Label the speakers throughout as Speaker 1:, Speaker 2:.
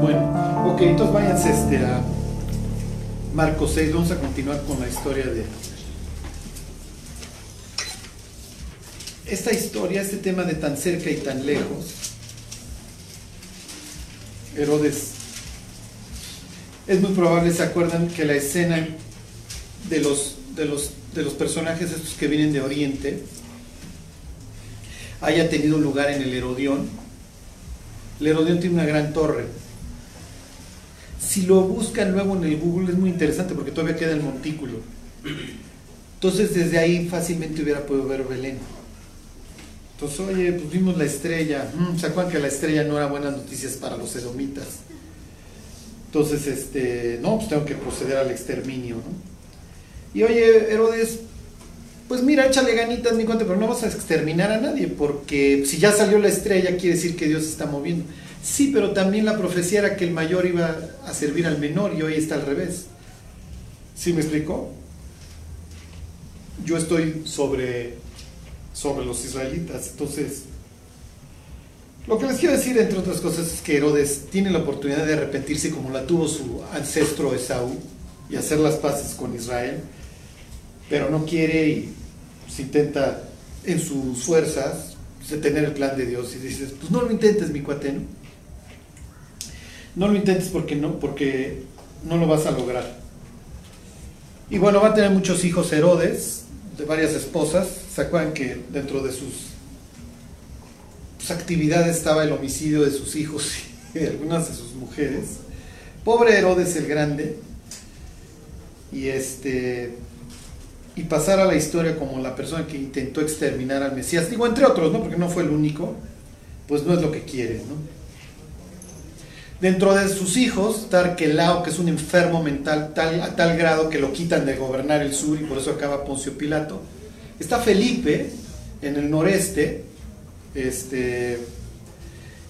Speaker 1: Bueno, ok, entonces váyanse este, a Marcos 6, vamos a continuar con la historia de... Esta historia, este tema de tan cerca y tan lejos, Herodes, es muy probable, ¿se acuerdan que la escena de los, de los, de los personajes estos que vienen de Oriente haya tenido lugar en el Herodión? El Herodión tiene una gran torre, si lo buscan luego en el Google es muy interesante porque todavía queda el montículo. Entonces desde ahí fácilmente hubiera podido ver Belén. Entonces, oye, pues vimos la estrella. Mm, ¿Se acuerdan que la estrella no era buenas noticias para los edomitas? Entonces, este, no, pues tengo que proceder al exterminio, ¿no? Y oye, Herodes, pues mira, échale ganitas mi cuenta, pero no vas a exterminar a nadie, porque si ya salió la estrella, quiere decir que Dios se está moviendo. Sí, pero también la profecía era que el mayor iba a servir al menor y hoy está al revés. ¿Sí me explicó? Yo estoy sobre, sobre los israelitas, entonces... Lo que les quiero decir, entre otras cosas, es que Herodes tiene la oportunidad de arrepentirse como la tuvo su ancestro Esaú y hacer las paces con Israel, pero no quiere y se intenta en sus fuerzas tener el plan de Dios y dices, pues no lo intentes, mi cuate, ¿no? Lo intentes porque no, porque no lo vas a lograr. Y bueno, va a tener muchos hijos Herodes, de varias esposas. ¿Se acuerdan que dentro de sus, sus actividades estaba el homicidio de sus hijos y de algunas de sus mujeres? Pobre Herodes el Grande. Y este y pasar a la historia como la persona que intentó exterminar al Mesías, digo entre otros, ¿no? Porque no fue el único, pues no es lo que quiere, ¿no? Dentro de sus hijos, Tarquelao, que es un enfermo mental tal, a tal grado que lo quitan de gobernar el sur y por eso acaba Poncio Pilato. Está Felipe en el noreste, este,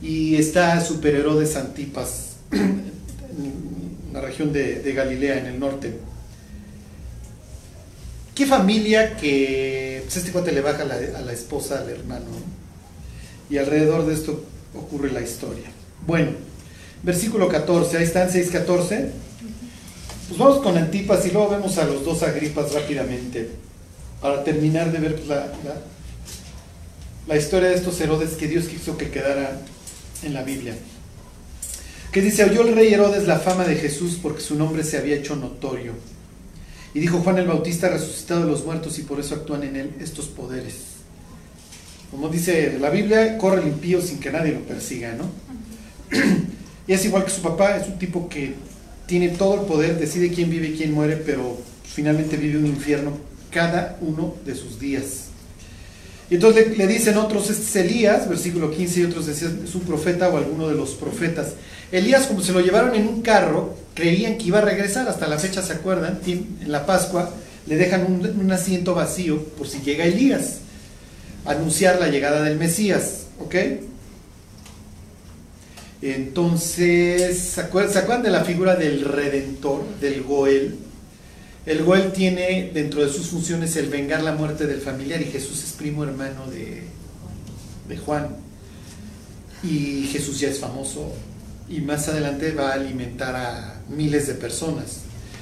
Speaker 1: y está Super Herodes Antipas en la región de, Galilea, en el norte. ¿Qué familia que pues este cuate le baja a la esposa al hermano? Y alrededor de esto ocurre la historia. Bueno, versículo 14, ahí están 6.14. Pues vamos con Antipas y luego vemos a los dos Agripas rápidamente, para terminar de ver pues, la, la, historia de estos Herodes que Dios quiso que quedara en la Biblia. Que dice, oyó el rey Herodes la fama de Jesús porque su nombre se había hecho notorio. Y dijo Juan el Bautista resucitado de los muertos y por eso actúan en él estos poderes. Como dice la Biblia, corre el impío sin que nadie lo persiga, ¿no? Es igual que su papá, es un tipo que tiene todo el poder, decide quién vive y quién muere, pero finalmente vive un infierno cada uno de sus días. Y entonces le, dicen otros, este es Elías, versículo 15, y otros decían, es un profeta o alguno de los profetas. Elías, como se lo llevaron en un carro, creían que iba a regresar, hasta la fecha se acuerdan, en la Pascua le dejan un, un asiento vacío por si llega Elías, anunciar la llegada del Mesías, ¿ok? Entonces, ¿se acuerdan, de la figura del redentor, del Goel? El Goel tiene dentro de sus funciones el vengar la muerte del familiar y Jesús es primo hermano de, de Juan. Y Jesús ya es famoso y más adelante va a alimentar a miles de personas.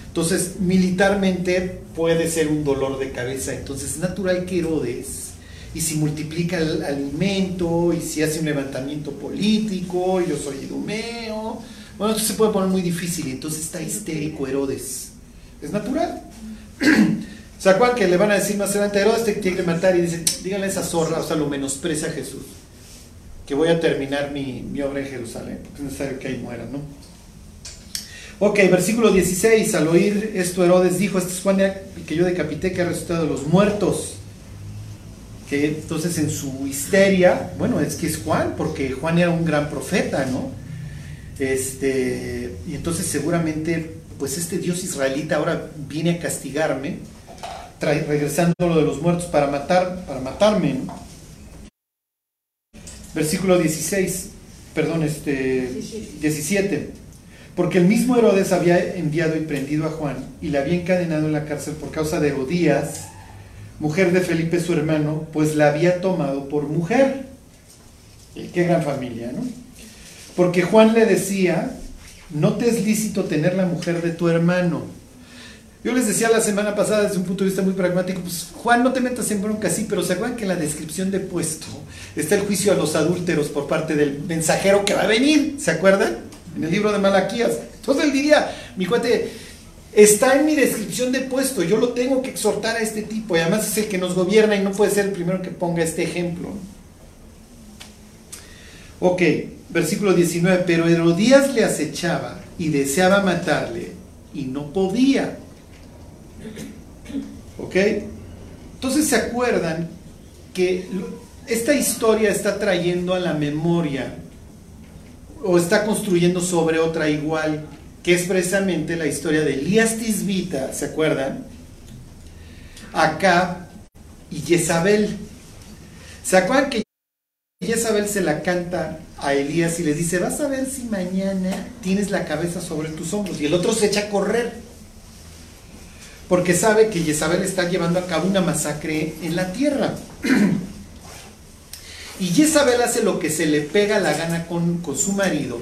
Speaker 1: Entonces, militarmente puede ser un dolor de cabeza. Entonces, es natural que Herodes y si multiplica el alimento, y si hace un levantamiento político, y yo soy idumeo. Bueno, esto se puede poner muy difícil, y entonces está histérico Herodes. Es natural. ¿Se acuerdan que le van a decir más adelante, Herodes te tiene que matar? Y dicen, díganle a esa zorra, o sea, lo menosprecia a Jesús, que voy a terminar mi, mi obra en Jerusalén, porque es necesario que ahí muera, ¿no? Ok, versículo 16, al oír esto Herodes dijo, este es Juan que yo decapité, que ha resucitado de los muertos que entonces en su histeria, bueno, es que es Juan, porque Juan era un gran profeta, ¿no? Este, y entonces seguramente, pues este Dios israelita ahora viene a castigarme, regresando lo de los muertos para matar, para matarme, ¿no? Versículo 16, perdón, este 17. Porque el mismo Herodes había enviado y prendido a Juan y le había encadenado en la cárcel por causa de Herodías, mujer de Felipe su hermano, pues la había tomado por mujer. qué gran familia, ¿no? Porque Juan le decía no te es lícito tener la mujer de tu hermano. Yo les decía la semana pasada desde un punto de vista muy pragmático, pues Juan, no te metas en bronca, sí, pero ¿se acuerdan que en la descripción de puesto está el juicio a los adúlteros por parte del mensajero que va a venir? ¿Se acuerdan? En el libro de Malaquías. Entonces él diría, mi cuate, está en mi descripción de puesto, yo lo tengo que exhortar a este tipo, y además es el que nos gobierna y no puede ser el primero que ponga este ejemplo. Ok, versículo 19, pero Herodías le acechaba y deseaba matarle y no podía. ¿Ok? Entonces se acuerdan que esta historia está trayendo a la memoria o está construyendo sobre otra igual, que es precisamente la historia de Elías Tisbita, ¿se acuerdan? Acá y Jezabel. ¿Se acuerdan que Jezabel se la canta a Elías y le dice, vas a ver si mañana tienes la cabeza sobre tus hombros? Y el otro se echa a correr, porque sabe que Jezabel está llevando a cabo una masacre en la tierra. y Jezabel hace lo que se le pega la gana con, con su marido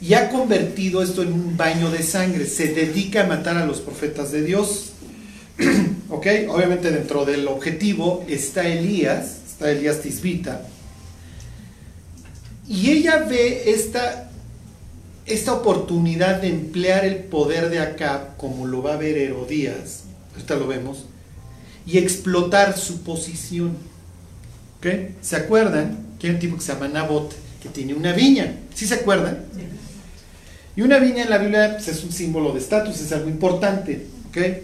Speaker 1: y ha convertido esto en un baño de sangre. Se dedica a matar a los profetas de Dios. ¿Ok? Obviamente dentro del objetivo está Elías, está Elías Tisbita y ella ve esta, esta oportunidad de emplear el poder de Acab, como lo va a ver Herodías, ahorita lo vemos, y explotar su posición. ¿Se acuerdan? Que hay un tipo que se llama Nabot, que tiene una viña. ¿Sí se acuerdan? Y una viña en la Biblia pues, es un símbolo de estatus, es algo importante. ¿okay?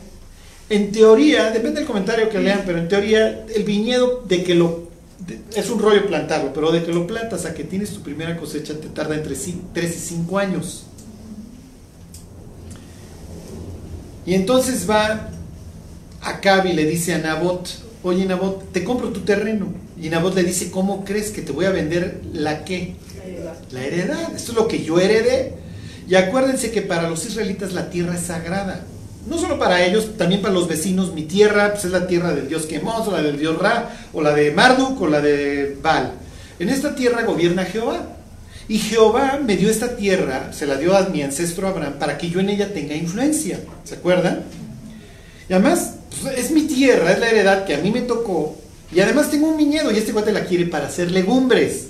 Speaker 1: En teoría, depende del comentario que lean, pero en teoría el viñedo de que lo es un rollo plantarlo, pero de que lo plantas a que tienes tu primera cosecha te tarda entre 3 y 5 años. Y entonces va a Cab y le dice a Nabot, oye Nabot, te compro tu terreno. Y Nabot le dice, ¿cómo crees que te voy a vender la qué? La heredad. La heredad. Esto es lo que yo heredé. Y acuérdense que para los israelitas la tierra es sagrada no solo para ellos, también para los vecinos, mi tierra pues es la tierra del dios Quemos, o la del dios Ra, o la de Marduk, o la de Baal. En esta tierra gobierna Jehová. Y Jehová me dio esta tierra, se la dio a mi ancestro Abraham, para que yo en ella tenga influencia. ¿Se acuerdan? Y además, pues, es mi tierra, es la heredad que a mí me tocó. Y además tengo un viñedo y este cuate la quiere para hacer legumbres.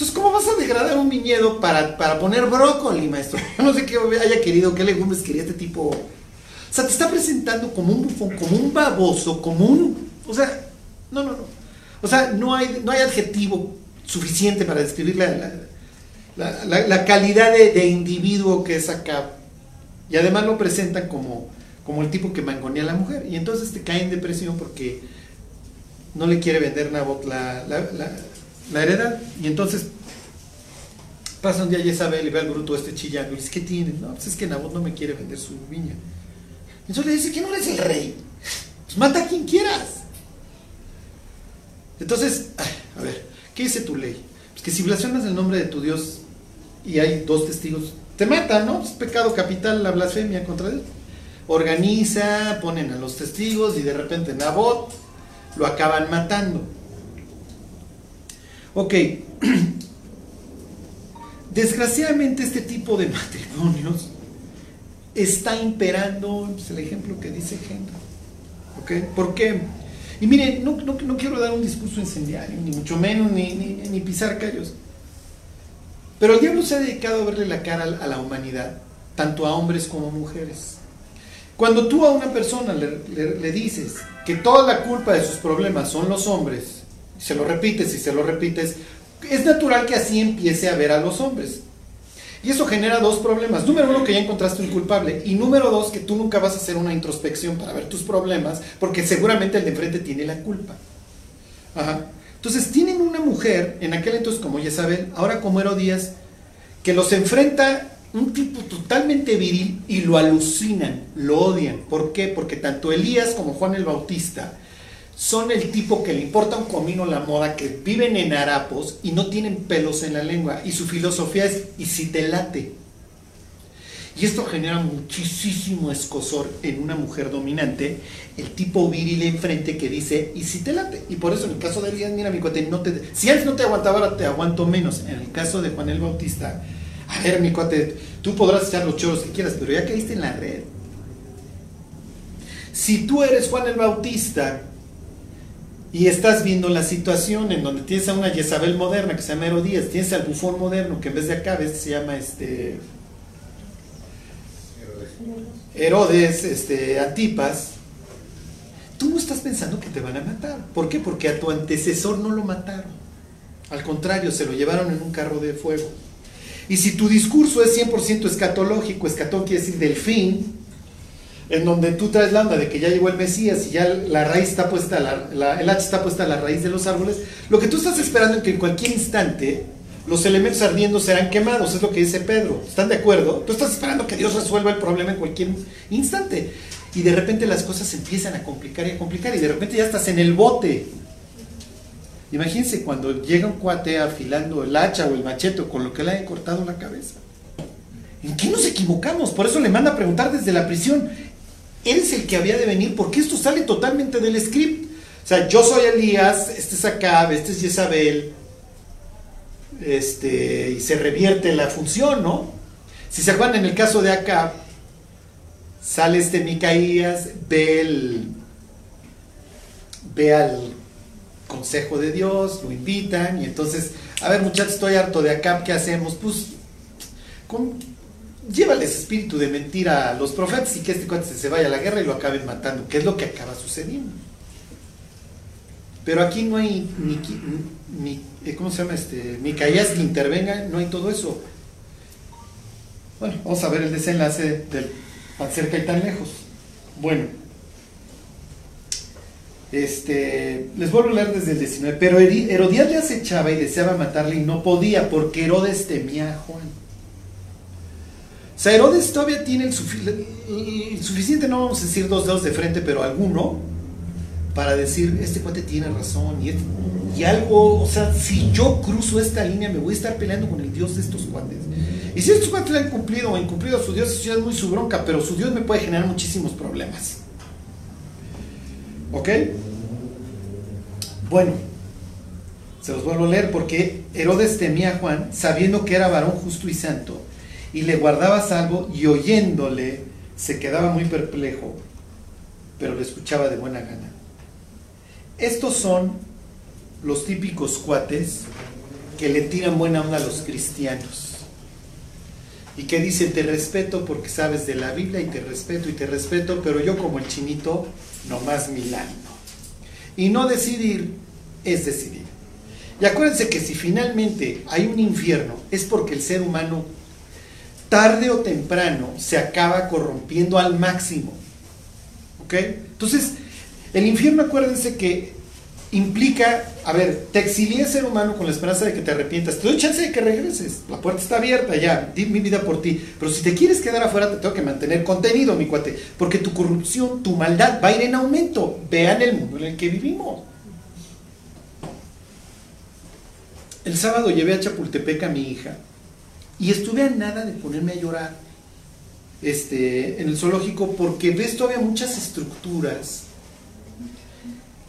Speaker 1: Entonces, ¿cómo vas a degradar un viñedo para, para poner brócoli, maestro? No sé qué haya querido, qué legumbres quería este tipo o sea, te está presentando como un bufón, como un baboso, como un... O sea, no, no, no. O sea, no hay, no hay adjetivo suficiente para describir la, calidad de, individuo que es acá. Y además lo presentan como, como el tipo que mangonea a la mujer. Y entonces te cae en depresión porque no le quiere vender Nabot la, la, heredad. Y entonces pasa un día Jezabel y ve al bruto este chillando y dice, ¿qué tiene? No, pues es que Nabot no me quiere vender su viña. Entonces le dice que no eres el rey. Pues mata a quien quieras. Entonces, a ver, ¿qué dice tu ley? Pues que si blasfemas el nombre de tu Dios y hay dos testigos, te matan, ¿no? Es pecado capital la blasfemia contra Dios. Organiza, ponen a los testigos y de repente Nabot lo acaban matando. Ok. Desgraciadamente este tipo de matrimonios está imperando el ejemplo que dice Henry. ¿Ok? ¿Por qué? Y miren, no, no, quiero dar un discurso incendiario, ni mucho menos, ni, ni, pisar callos. Pero el diablo se ha dedicado a verle la cara a la humanidad, tanto a hombres como a mujeres. Cuando tú a una persona le, le, dices que toda la culpa de sus problemas son los hombres, se lo repites y se lo repites, es natural que así empiece a ver a los hombres. Y eso genera dos problemas. Número uno, que ya encontraste un culpable. Y número dos, que tú nunca vas a hacer una introspección para ver tus problemas, porque seguramente el de enfrente tiene la culpa. Entonces, tienen una mujer, en aquel entonces como Jezabel, ahora como Herodías, que los enfrenta un tipo totalmente viril y lo alucinan, lo odian. ¿Por qué? Porque tanto Elías como Juan el Bautista son el tipo que le importa un comino la moda, que viven en harapos y no tienen pelos en la lengua. Y su filosofía es, ¿y si te late? Y esto genera muchísimo escosor en una mujer dominante, el tipo viril enfrente que dice, ¿y si te late? Y por eso en el caso de Elías, mira mi cuate, no te, si él no te aguantaba, ahora te aguanto menos. En el caso de Juan el Bautista, a ver mi cuate, Tú podrás echar los choros que quieras, pero ya caíste en la red. Si tú eres Juan el Bautista y estás viendo la situación en donde tienes a una Jezabel moderna que se llama Herodías, tienes al bufón moderno que en vez de acá este se llama este Herodes, este Antipas, tú no estás pensando que te van a matar. ¿Por qué? Porque a tu antecesor no lo mataron. Al contrario, se lo llevaron en un carro de fuego. Y si tu discurso es 100% escatológico, escatón quiere decir del fin, en donde tú traes la onda de que ya llegó el Mesías y ya la raíz está puesta, el hacha está puesta a la raíz de los árboles, lo que tú estás esperando es que en cualquier instante los elementos ardiendo serán quemados, es lo que dice Pedro. ¿Están de acuerdo? Tú estás esperando que Dios resuelva el problema en cualquier instante. Y de repente las cosas empiezan a complicar y a complicar y de repente ya estás en el bote. Imagínense cuando llega un cuate afilando el hacha o el machete con lo que le haya cortado la cabeza. ¿En qué nos equivocamos? Por eso le manda a preguntar desde la prisión. Eres el que había de venir porque esto sale totalmente del script. O sea, yo soy Elías, este es Acab, este es Jezabel, este, y se revierte la función, ¿no? Si se acuerdan en el caso de Acab, sale este Micaías, ve, el, ve al consejo de Dios, lo invitan y entonces, a ver muchachos, estoy harto de acá, ¿qué hacemos? Pues, llévales espíritu de mentira a los profetas y que este cuate se vaya a la guerra y lo acaben matando, que es lo que acaba sucediendo. Pero aquí no hay ni, ni eh, ¿cómo se llama? Este, que intervenga, no hay todo eso. Bueno, vamos a ver el desenlace del tan cerca y tan lejos. Bueno. Este, les vuelvo a leer desde el 19. Pero Herodías le acechaba y deseaba matarle y no podía porque Herodes temía a Juan. O sea, Herodes todavía tiene el, suficiente, no vamos a decir dos dedos de frente, pero alguno, para decir, este cuate tiene razón. Y, y algo, o sea, si yo cruzo esta línea, me voy a estar peleando con el Dios de estos cuates. Y si estos cuates le han cumplido o incumplido a su Dios, eso ya es muy su bronca, pero su Dios me puede generar muchísimos problemas. ¿Ok? Bueno, se los vuelvo a leer porque Herodes temía a Juan sabiendo que era varón justo y santo y le guardaba salvo y oyéndole se quedaba muy perplejo, pero le escuchaba de buena gana. Estos son los típicos cuates que le tiran buena onda a los cristianos y que dicen te respeto porque sabes de la Biblia y te respeto y te respeto, pero yo como el chinito más milano. Y no decidir es decidir. Y acuérdense que si finalmente hay un infierno es porque el ser humano tarde o temprano se acaba corrompiendo al máximo. ¿Ok? Entonces, el infierno acuérdense que implica, a ver, te exilié ser humano con la esperanza de que te arrepientas, te doy chance de que regreses, la puerta está abierta ya, di mi vida por ti, pero si te quieres quedar afuera te tengo que mantener contenido, mi cuate, porque tu corrupción, tu maldad va a ir en aumento, vean el mundo en el que vivimos. El sábado llevé a Chapultepec a mi hija y estuve a nada de ponerme a llorar este, en el zoológico porque ves todavía muchas estructuras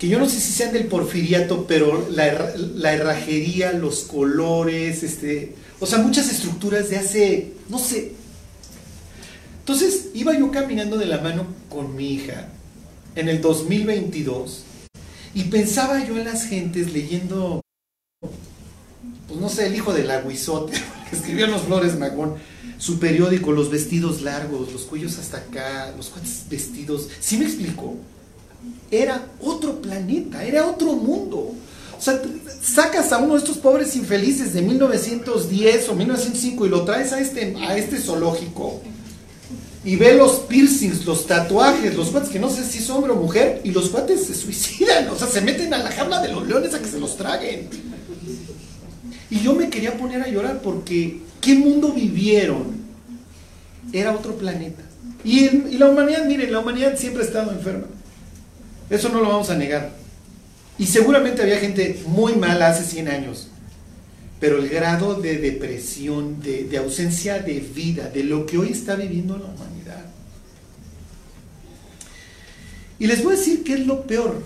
Speaker 1: que yo no sé si sean del porfiriato, pero la, herrajería, los colores, este, o sea, muchas estructuras de hace, no sé. Entonces, iba yo caminando de la mano con mi hija en el 2022 y pensaba yo en las gentes leyendo, pues no sé, el hijo del aguizote, que escribió en los Flores Magón, su periódico, los vestidos largos, los cuellos hasta acá, los cuantos vestidos. ¿Sí me explicó? era otro planeta, era otro mundo. O sea, sacas a uno de estos pobres infelices de 1910 o 1905 y lo traes a este, a este zoológico y ve los piercings, los tatuajes, los cuates que no sé si es hombre o mujer y los cuates se suicidan, o sea, se meten a la jaula de los leones a que se los traguen. Y yo me quería poner a llorar porque ¿qué mundo vivieron? Era otro planeta. Y, la humanidad, miren, la humanidad siempre ha estado enferma. Eso no lo vamos a negar. Y seguramente había gente muy mala hace 100 años. Pero el grado de depresión, de, ausencia de vida, de lo que hoy está viviendo la humanidad. Y les voy a decir qué es lo peor.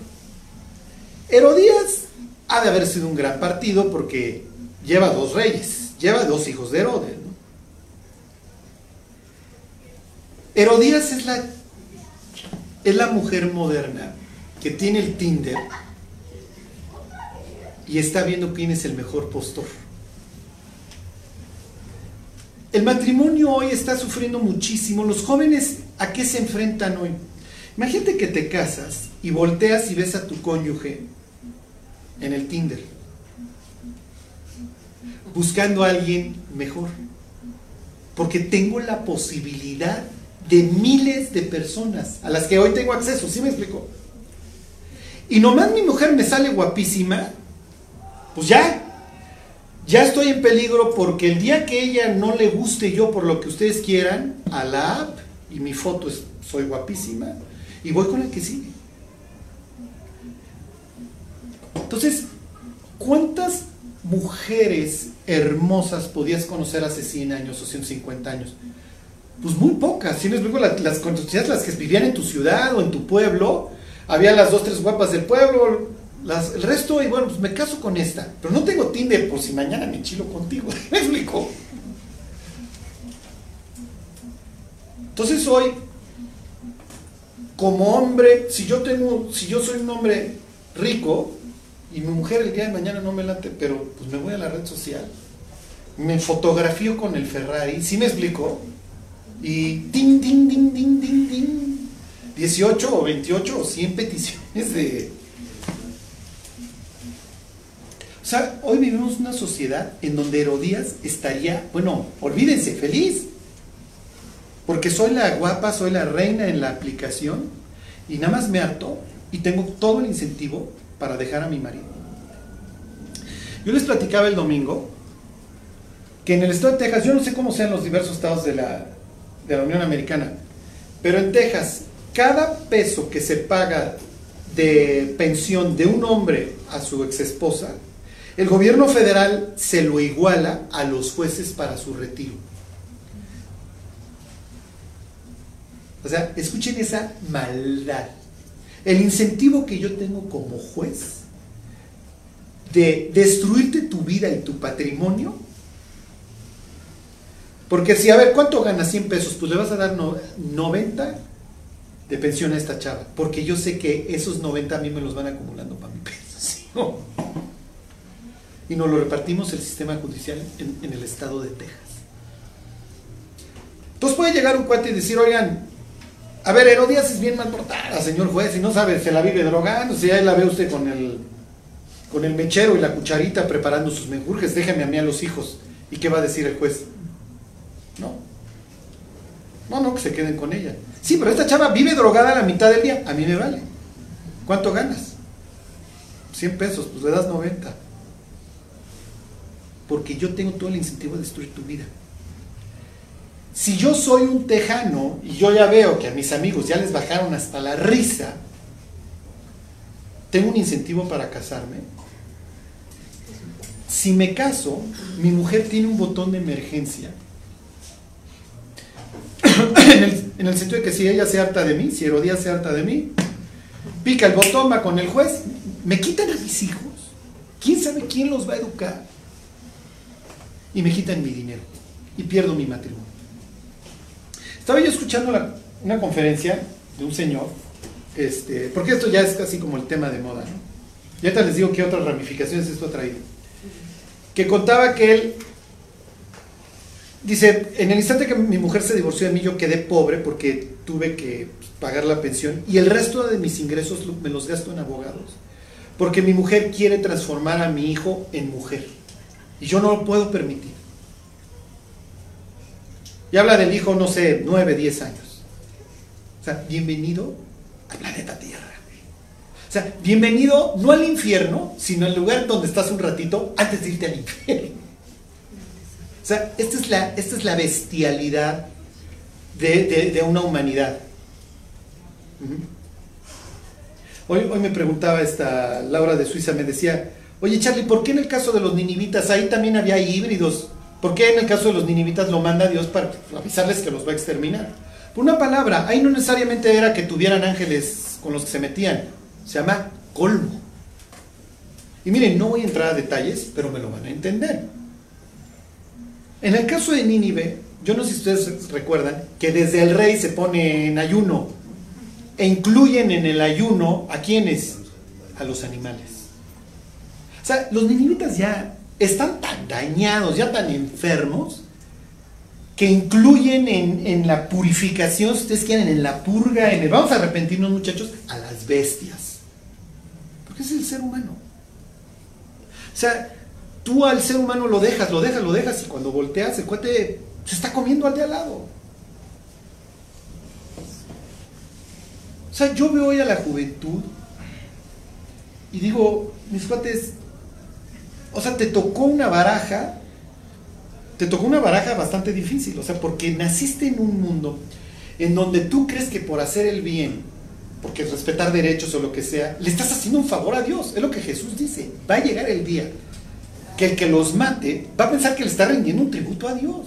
Speaker 1: Herodías ha de haber sido un gran partido porque lleva dos reyes, lleva dos hijos de Herodes. Herodías es la, es la mujer moderna que tiene el Tinder y está viendo quién es el mejor postor. El matrimonio hoy está sufriendo muchísimo. Los jóvenes, ¿a qué se enfrentan hoy? Imagínate que te casas y volteas y ves a tu cónyuge en el Tinder, buscando a alguien mejor. Porque tengo la posibilidad de miles de personas a las que hoy tengo acceso, ¿sí me explico? Y nomás mi mujer me sale guapísima, pues ya, ya estoy en peligro porque el día que ella no le guste yo por lo que ustedes quieran, a la app y mi foto es, soy guapísima y voy con el que sigue. Entonces, ¿cuántas mujeres hermosas podías conocer hace 100 años o 150 años? Pues muy pocas. Si no explico, las, las, las que vivían en tu ciudad o en tu pueblo, había las dos, tres guapas del pueblo, el resto, y bueno, pues me caso con esta. Pero no tengo Tinder por si mañana me chilo contigo. ¿Me explico? Entonces hoy, como hombre, si yo tengo, si yo soy un hombre rico y mi mujer el día de mañana no me late, pero pues me voy a la red social, me fotografío con el Ferrari, ¿sí me explico? Y ding, ding, ding, ding, ding, ding. 18 o 28 o 100 peticiones de, o sea, hoy vivimos una sociedad en donde Herodías estaría, bueno, olvídense, feliz. Porque soy la guapa, soy la reina en la aplicación y nada más me harto y tengo todo el incentivo para dejar a mi marido. Yo les platicaba el domingo que en el estado de Texas, yo no sé cómo sean los diversos estados de la, de la Unión Americana, pero en Texas, cada peso que se paga de pensión de un hombre a su ex esposa el gobierno federal se lo iguala a los jueces para su retiro. O sea, escuchen esa maldad. El incentivo que yo tengo como juez de destruirte tu vida y tu patrimonio. Porque si, a ver, ¿cuánto gana 100 pesos? Pues le vas a dar 90 de pensión a esta chava. Porque yo sé que esos 90 a mí me los van acumulando para mi pensión y nos lo repartimos el sistema judicial en, el estado de Texas. Entonces puede llegar un cuate y decir, oigan, a ver, Herodias es bien mal portada, señor juez, y no sabe, se la vive drogando, si ahí la ve usted con el, con el mechero y la cucharita preparando sus menjurjes, déjeme a mí a los hijos. ¿Y qué va a decir el juez? No. No, no, que se queden con ella. Sí, pero esta chava vive drogada a la mitad del día, a mí me vale. ¿Cuánto ganas? 100 pesos, pues le das 90 porque yo tengo todo el incentivo de destruir tu vida. Si yo soy un tejano y yo ya veo que a mis amigos ya les bajaron hasta la risa, tengo un incentivo para casarme. Si me caso, mi mujer tiene un botón de emergencia. en, el, sentido de que si ella se harta de mí, si Herodías se harta de mí, pica el botón, va con el juez, me quitan a mis hijos. ¿Quién sabe quién los va a educar? y me quitan mi dinero y pierdo mi matrimonio. Estaba yo escuchando una conferencia de un señor, este, porque esto ya es casi como el tema de moda, ¿no? Y ahorita les digo qué otras ramificaciones esto ha traído. Que contaba que él, dice, en el instante que mi mujer se divorció de mí, yo quedé pobre porque tuve que pagar la pensión y el resto de mis ingresos me los gasto en abogados. Porque mi mujer quiere transformar a mi hijo en mujer. Y yo no lo puedo permitir. Y habla del hijo, no sé, 9, 10 años. O sea, bienvenido al planeta Tierra. O sea, bienvenido no al infierno, sino al lugar donde estás un ratito antes de irte al infierno. O sea, esta es la, esta es la bestialidad de, una humanidad. Hoy, hoy me preguntaba esta Laura de Suiza, me decía, Oye, Charlie, ¿por qué en el caso de los ninivitas ahí también había híbridos? ¿Por qué en el caso de los ninivitas lo manda Dios para avisarles que los va a exterminar? Por una palabra, ahí no necesariamente era que tuvieran ángeles con los que se metían, se llama colmo. Y miren, no voy a entrar a detalles, pero me lo van a entender. En el caso de Nínive, yo no sé si ustedes recuerdan que desde el rey se pone en ayuno e incluyen en el ayuno a quienes? A los animales. O sea, los ninivitas ya están tan dañados, ya tan enfermos, que incluyen en, la purificación, si ustedes quieren, en la purga, en el vamos a arrepentirnos muchachos, a las bestias. Porque es el ser humano. O sea, tú al ser humano lo dejas, lo dejas, lo dejas, y cuando volteas, el cuate se está comiendo al de al lado. O sea, yo veo hoy a la juventud y digo, mis cuates, o sea, te tocó una baraja, te tocó una baraja bastante difícil, o sea, porque naciste en un mundo en donde tú crees que por hacer el bien, porque respetar derechos o lo que sea, le estás haciendo un favor a Dios. Es lo que Jesús dice. Va a llegar el día que el que los mate va a pensar que le está rendiendo un tributo a Dios.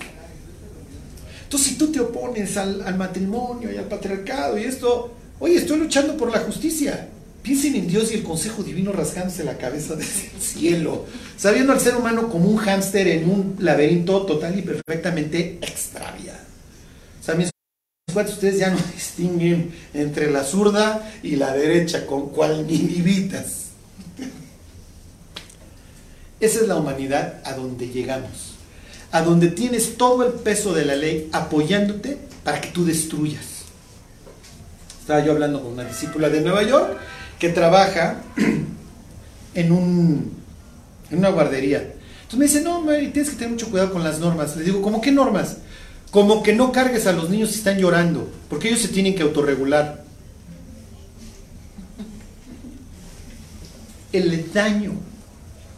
Speaker 1: Entonces, si tú te opones al, al matrimonio y al patriarcado y esto, oye, estoy luchando por la justicia. Piensen en Dios y el consejo divino rasgándose la cabeza desde el cielo, sabiendo al ser humano como un hámster en un laberinto total y perfectamente extraviado. O sea, mis ustedes ya no distinguen entre la zurda y la derecha, con cual minivitas. Esa es la humanidad a donde llegamos, a donde tienes todo el peso de la ley apoyándote para que tú destruyas. Estaba yo hablando con una discípula de Nueva York que trabaja en, un, en una guardería. Entonces me dice, no, Mary, tienes que tener mucho cuidado con las normas. Le digo, ¿cómo qué normas? Como que no cargues a los niños si están llorando, porque ellos se tienen que autorregular. El daño,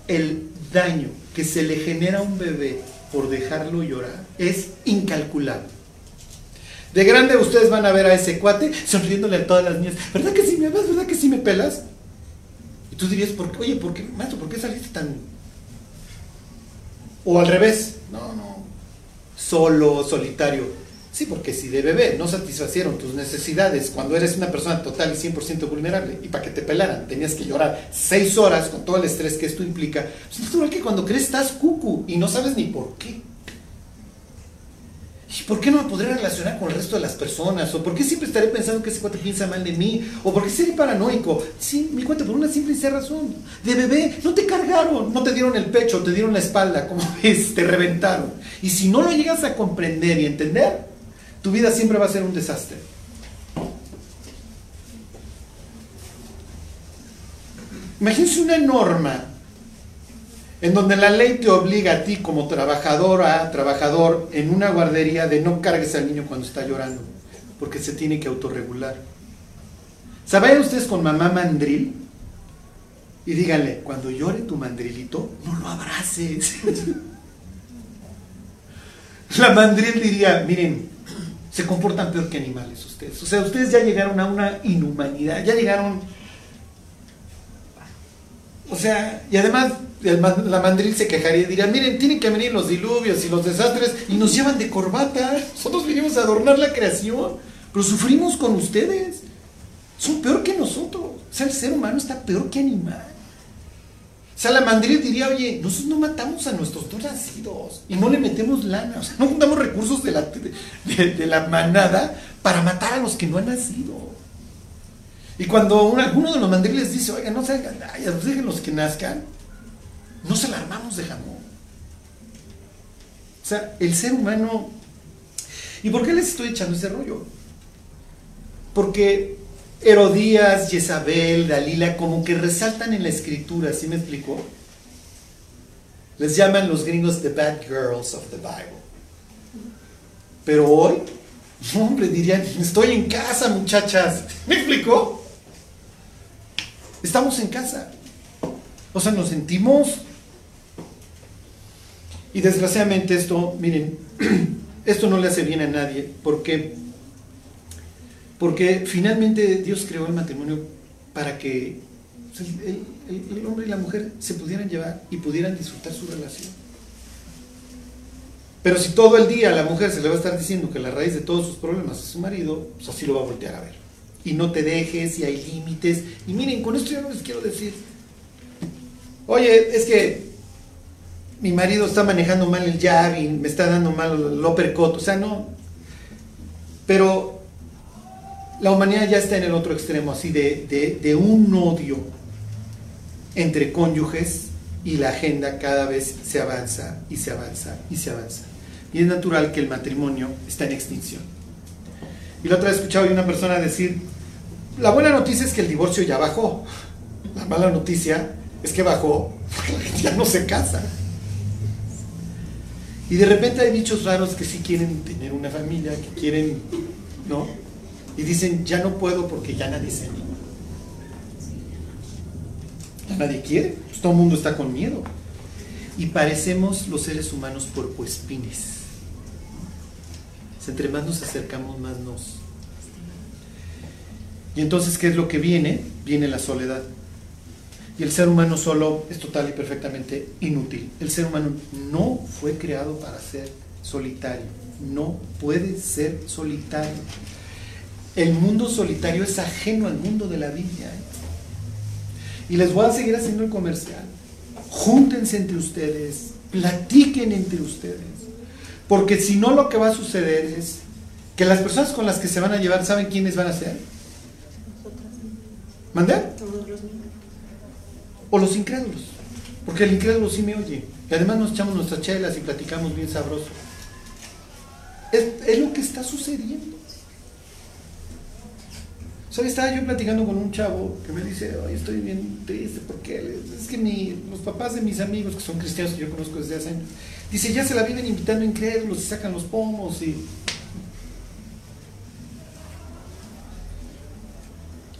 Speaker 1: el daño que se le genera a un bebé por dejarlo llorar es incalculable. De grande ustedes van a ver a ese cuate sonriéndole a todas las niñas. ¿Verdad que sí me amas? ¿Verdad que sí me pelas? Y tú dirías, ¿por qué? oye, ¿por qué, maestro, por qué saliste tan... O al revés, no, no, solo, solitario. Sí, porque si de bebé no satisfacieron tus necesidades cuando eres una persona total y 100% vulnerable y para que te pelaran tenías que llorar seis horas con todo el estrés que esto implica, pues es que cuando crees estás cucu y no sabes ni por qué. ¿Y por qué no me podré relacionar con el resto de las personas? ¿O por qué siempre estaré pensando que ese cuate piensa mal de mí? ¿O por qué seré paranoico? Sí, mi cuenta, por una simple y sencilla razón. De bebé, no te cargaron, no te dieron el pecho, te dieron la espalda, como ves, te reventaron. Y si no lo llegas a comprender y entender, tu vida siempre va a ser un desastre. Imagínense una norma en donde la ley te obliga a ti como trabajadora, trabajador en una guardería de no cargues al niño cuando está llorando, porque se tiene que autorregular. ¿Saben ustedes con mamá mandril? Y díganle, cuando llore tu mandrilito, no lo abraces. la mandril diría, miren, se comportan peor que animales ustedes. O sea, ustedes ya llegaron a una inhumanidad, ya llegaron... O sea, y además la mandril se quejaría y diría, miren, tienen que venir los diluvios y los desastres y nos llevan de corbata. Nosotros vinimos a adornar la creación, pero sufrimos con ustedes. Son peor que nosotros. O sea, el ser humano está peor que animal. O sea, la mandril diría, oye, nosotros no matamos a nuestros dos nacidos y no le metemos lana, o sea, no juntamos recursos de la, de, la manada para matar a los que no han nacido. Y cuando alguno de los mandriles dice, oiga, no se hagan, dejen los que nazcan, no se la armamos de jamón. O sea, el ser humano... ¿Y por qué les estoy echando ese rollo? Porque Herodías, Jezabel, Dalila, como que resaltan en la escritura, ¿sí me explicó? Les llaman los gringos the bad girls of the Bible. Pero hoy, hombre, dirían, estoy en casa, muchachas. ¿Me explicó? Estamos en casa. O sea, nos sentimos y desgraciadamente esto, miren, esto no le hace bien a nadie. ¿Por qué? Porque finalmente Dios creó el matrimonio para que el, hombre y la mujer se pudieran llevar y pudieran disfrutar su relación. Pero si todo el día la mujer se le va a estar diciendo que la raíz de todos sus problemas es su marido, pues así lo va a voltear a ver. Y no te dejes, y hay límites. Y miren, con esto yo no les quiero decir, oye, es que mi marido está manejando mal el jab y me está dando mal el uppercut, o sea, no. Pero la humanidad ya está en el otro extremo, así de, de un odio entre cónyuges y la agenda cada vez se avanza y se avanza y se avanza. Y es natural que el matrimonio está en extinción. Y la otra vez escuchaba a una persona decir, la buena noticia es que el divorcio ya bajó. La mala noticia es que bajó ya no se casa. Y de repente hay bichos raros que sí quieren tener una familia, que quieren, ¿no? Y dicen, ya no puedo porque ya nadie se anima. Ya nadie quiere, pues todo el mundo está con miedo. Y parecemos los seres humanos puercoespines. Entre más nos acercamos, más nos... Y entonces, ¿qué es lo que viene? Viene la soledad. Y el ser humano solo es total y perfectamente inútil. El ser humano no fue creado para ser solitario. No puede ser solitario. El mundo solitario es ajeno al mundo de la Biblia. ¿eh? Y les voy a seguir haciendo el comercial. Júntense entre ustedes, platiquen entre ustedes. Porque si no lo que va a suceder es que las personas con las que se van a llevar, ¿saben quiénes van a ser? ¿Mandar? O los incrédulos, porque el incrédulo sí me oye. Y además nos echamos nuestras chelas y platicamos bien sabroso. Es, lo que está sucediendo. ¿Sabes? Estaba yo platicando con un chavo que me dice, Ay, estoy bien triste porque es que los papás de mis amigos, que son cristianos que yo conozco desde hace años, dice, ya se la viven invitando incrédulos y sacan los pomos y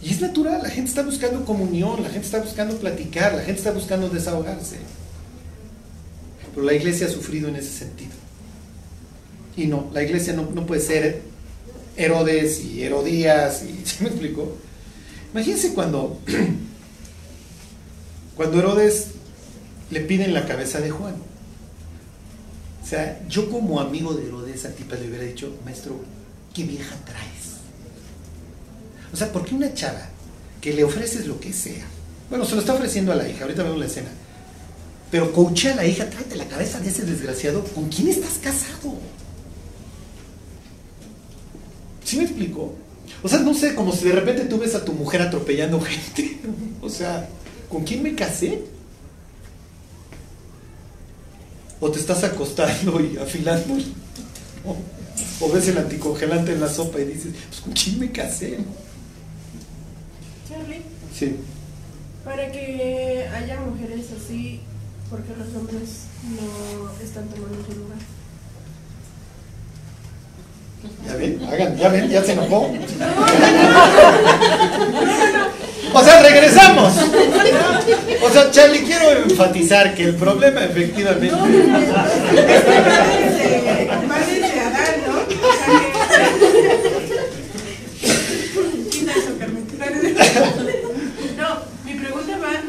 Speaker 1: Y es natural, la gente está buscando comunión, la gente está buscando platicar, la gente está buscando desahogarse. Pero la iglesia ha sufrido en ese sentido. Y no, la iglesia no, puede ser Herodes y Herodías, y ¿se me explicó? Imagínense cuando, cuando Herodes le piden la cabeza de Juan. O sea, yo como amigo de Herodes, Antipas le hubiera dicho, maestro, ¿qué vieja traes? O sea, ¿por qué una chava que le ofreces lo que sea? Bueno, se lo está ofreciendo a la hija, ahorita vemos la escena. Pero coachea a la hija, tráete la cabeza de ese desgraciado, ¿con quién estás casado? ¿Sí me explico? O sea, no sé, como si de repente tú ves a tu mujer atropellando gente. O sea, ¿con quién me casé? O te estás acostando y afilando. O, ves el anticongelante en la sopa y dices, pues ¿con quién me casé? Sí.
Speaker 2: Para que haya mujeres así, porque los hombres no están tomando su lugar.
Speaker 1: Ya ven, hagan, ya ven, ya se enojó. O sea, regresamos. O sea, Charlie, quiero enfatizar que el problema efectivamente. No, Adán, ¿no?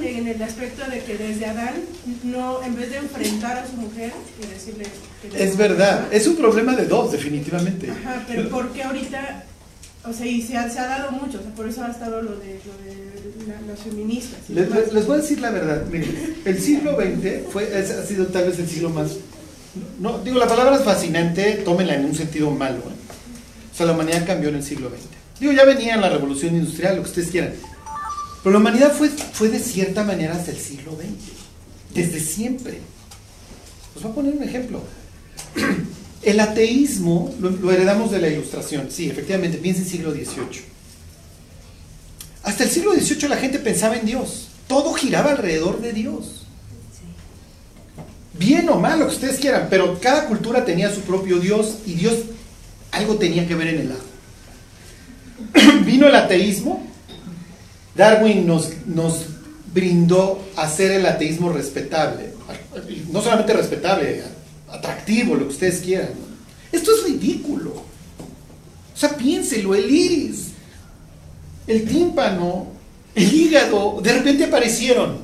Speaker 2: en el aspecto de que desde Adán, no, en vez de enfrentar a su mujer y decirle... Que
Speaker 1: es verdad, es un problema de dos, definitivamente.
Speaker 2: Ajá, pero porque ahorita, o sea, y se ha, se ha dado mucho, o sea, por eso ha estado lo de, las feministas.
Speaker 1: Les, les, voy a decir la verdad, miren, el siglo XX fue, ha sido tal vez el siglo más... No, digo, la palabra es fascinante, tómenla en un sentido malo. ¿eh? O sea, la humanidad cambió en el siglo XX. Digo, ya venía la revolución industrial, lo que ustedes quieran. Pero la humanidad fue, fue de cierta manera hasta el siglo XX, desde siempre. Os voy a poner un ejemplo. El ateísmo lo, heredamos de la ilustración, sí, efectivamente, piensa en siglo XVIII. Hasta el siglo XVIII la gente pensaba en Dios, todo giraba alrededor de Dios. Bien o mal, lo que ustedes quieran, pero cada cultura tenía su propio Dios y Dios algo tenía que ver en el lado. Vino el ateísmo Darwin nos, nos brindó hacer el ateísmo respetable. No solamente respetable, atractivo, lo que ustedes quieran. Esto es ridículo. O sea, piénselo, el iris, el tímpano, el hígado, de repente aparecieron.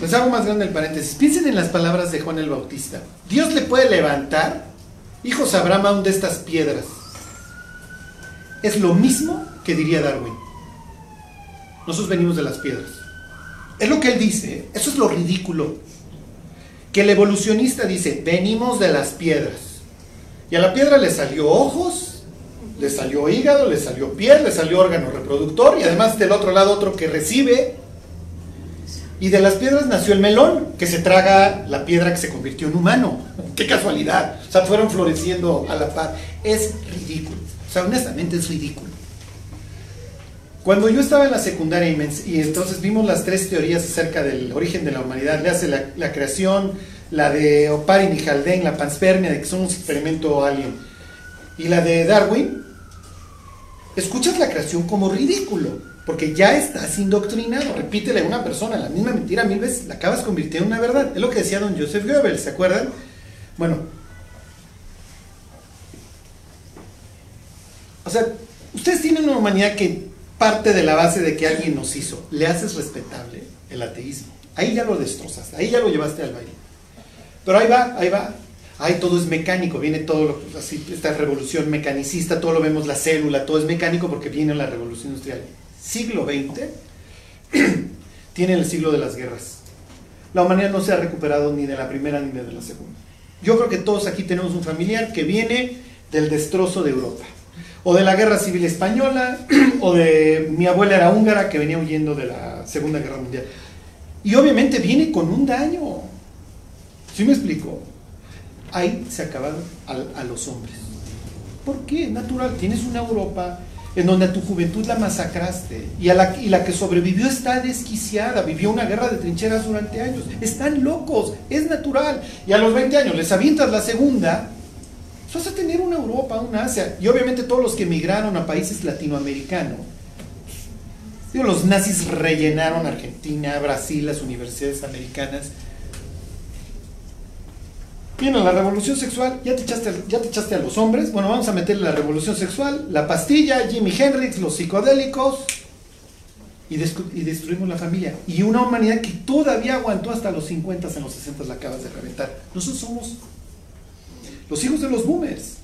Speaker 1: Les hago más grande el paréntesis. Piensen en las palabras de Juan el Bautista. Dios le puede levantar, hijos Abraham, aún de estas piedras es lo mismo que diría Darwin. Nosotros venimos de las piedras. Es lo que él dice, eso es lo ridículo. Que el evolucionista dice, venimos de las piedras. Y a la piedra le salió ojos, le salió hígado, le salió piel, le salió órgano reproductor y además del otro lado otro que recibe. Y de las piedras nació el melón, que se traga la piedra que se convirtió en humano. ¡Qué casualidad! O sea, fueron floreciendo a la par. Es ridículo. O sea, honestamente es ridículo. Cuando yo estaba en la secundaria y, entonces vimos las tres teorías acerca del origen de la humanidad, le hace la, creación, la de Oparin y Haldane, la panspermia, de que son un experimento alien, y la de Darwin, escuchas la creación como ridículo, porque ya estás indoctrinado. Repítele a una persona la misma mentira mil veces, la acabas convirtiendo en una verdad. Es lo que decía don Joseph Goebbels, ¿se acuerdan? Bueno, o sea, ustedes tienen una humanidad que parte de la base de que alguien nos hizo. Le haces respetable el ateísmo. Ahí ya lo destrozas, ahí ya lo llevaste al baile. Pero ahí va, ahí va. Ahí todo es mecánico, viene todo lo, así, esta revolución mecanicista, todo lo vemos, la célula, todo es mecánico porque viene la revolución industrial. Siglo XX tiene el siglo de las guerras. La humanidad no se ha recuperado ni de la primera ni de la segunda. Yo creo que todos aquí tenemos un familiar que viene del destrozo de Europa o de la guerra civil española, o de mi abuela era húngara que venía huyendo de la Segunda Guerra Mundial. Y obviamente viene con un daño. ¿Sí me explico? Ahí se acabaron a, los hombres. ¿Por qué? Natural. Tienes una Europa en donde a tu juventud la masacraste y, la, que sobrevivió está desquiciada, vivió una guerra de trincheras durante años. Están locos, es natural. Y a los 20 años les avientas la segunda vas a tener una Europa, una Asia, y obviamente todos los que emigraron a países latinoamericanos. Los nazis rellenaron Argentina, Brasil, las universidades americanas. Viene la revolución sexual, ya te, echaste, ya te echaste a los hombres, bueno, vamos a meterle la revolución sexual, la pastilla, Jimi Hendrix, los psicodélicos, y, y, destruimos la familia. Y una humanidad que todavía aguantó hasta los 50, en los 60 la acabas de reventar. Nosotros somos los hijos de los boomers.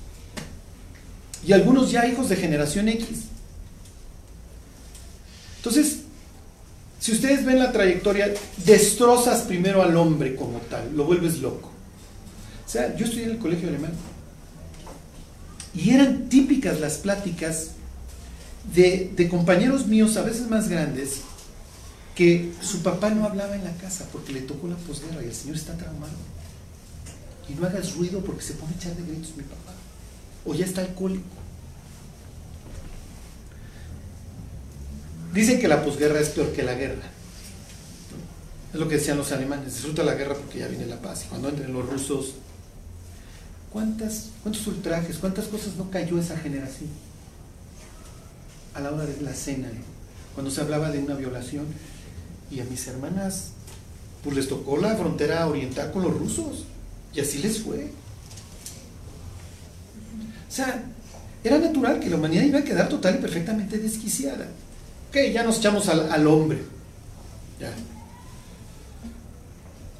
Speaker 1: Y algunos ya hijos de generación X. Entonces, si ustedes ven la trayectoria, destrozas primero al hombre como tal, lo vuelves loco. O sea, yo estudié en el colegio alemán y eran típicas las pláticas de, de, compañeros míos, a veces más grandes, que su papá no hablaba en la casa porque le tocó la posguerra y el señor está traumado y no hagas ruido porque se pone a echar de gritos mi papá. O ya está alcohólico. Dicen que la posguerra es peor que la guerra. Es lo que decían los alemanes. Disfruta la guerra porque ya viene la paz. Y cuando entren los rusos, ¿cuántas, ¿cuántos ultrajes, cuántas cosas no cayó esa generación? A la hora de la cena, cuando se hablaba de una violación. Y a mis hermanas, pues les tocó la frontera oriental con los rusos. Y así les fue. O sea, era natural que la humanidad iba a quedar total y perfectamente desquiciada. Ok, ya nos echamos al, hombre. Ya.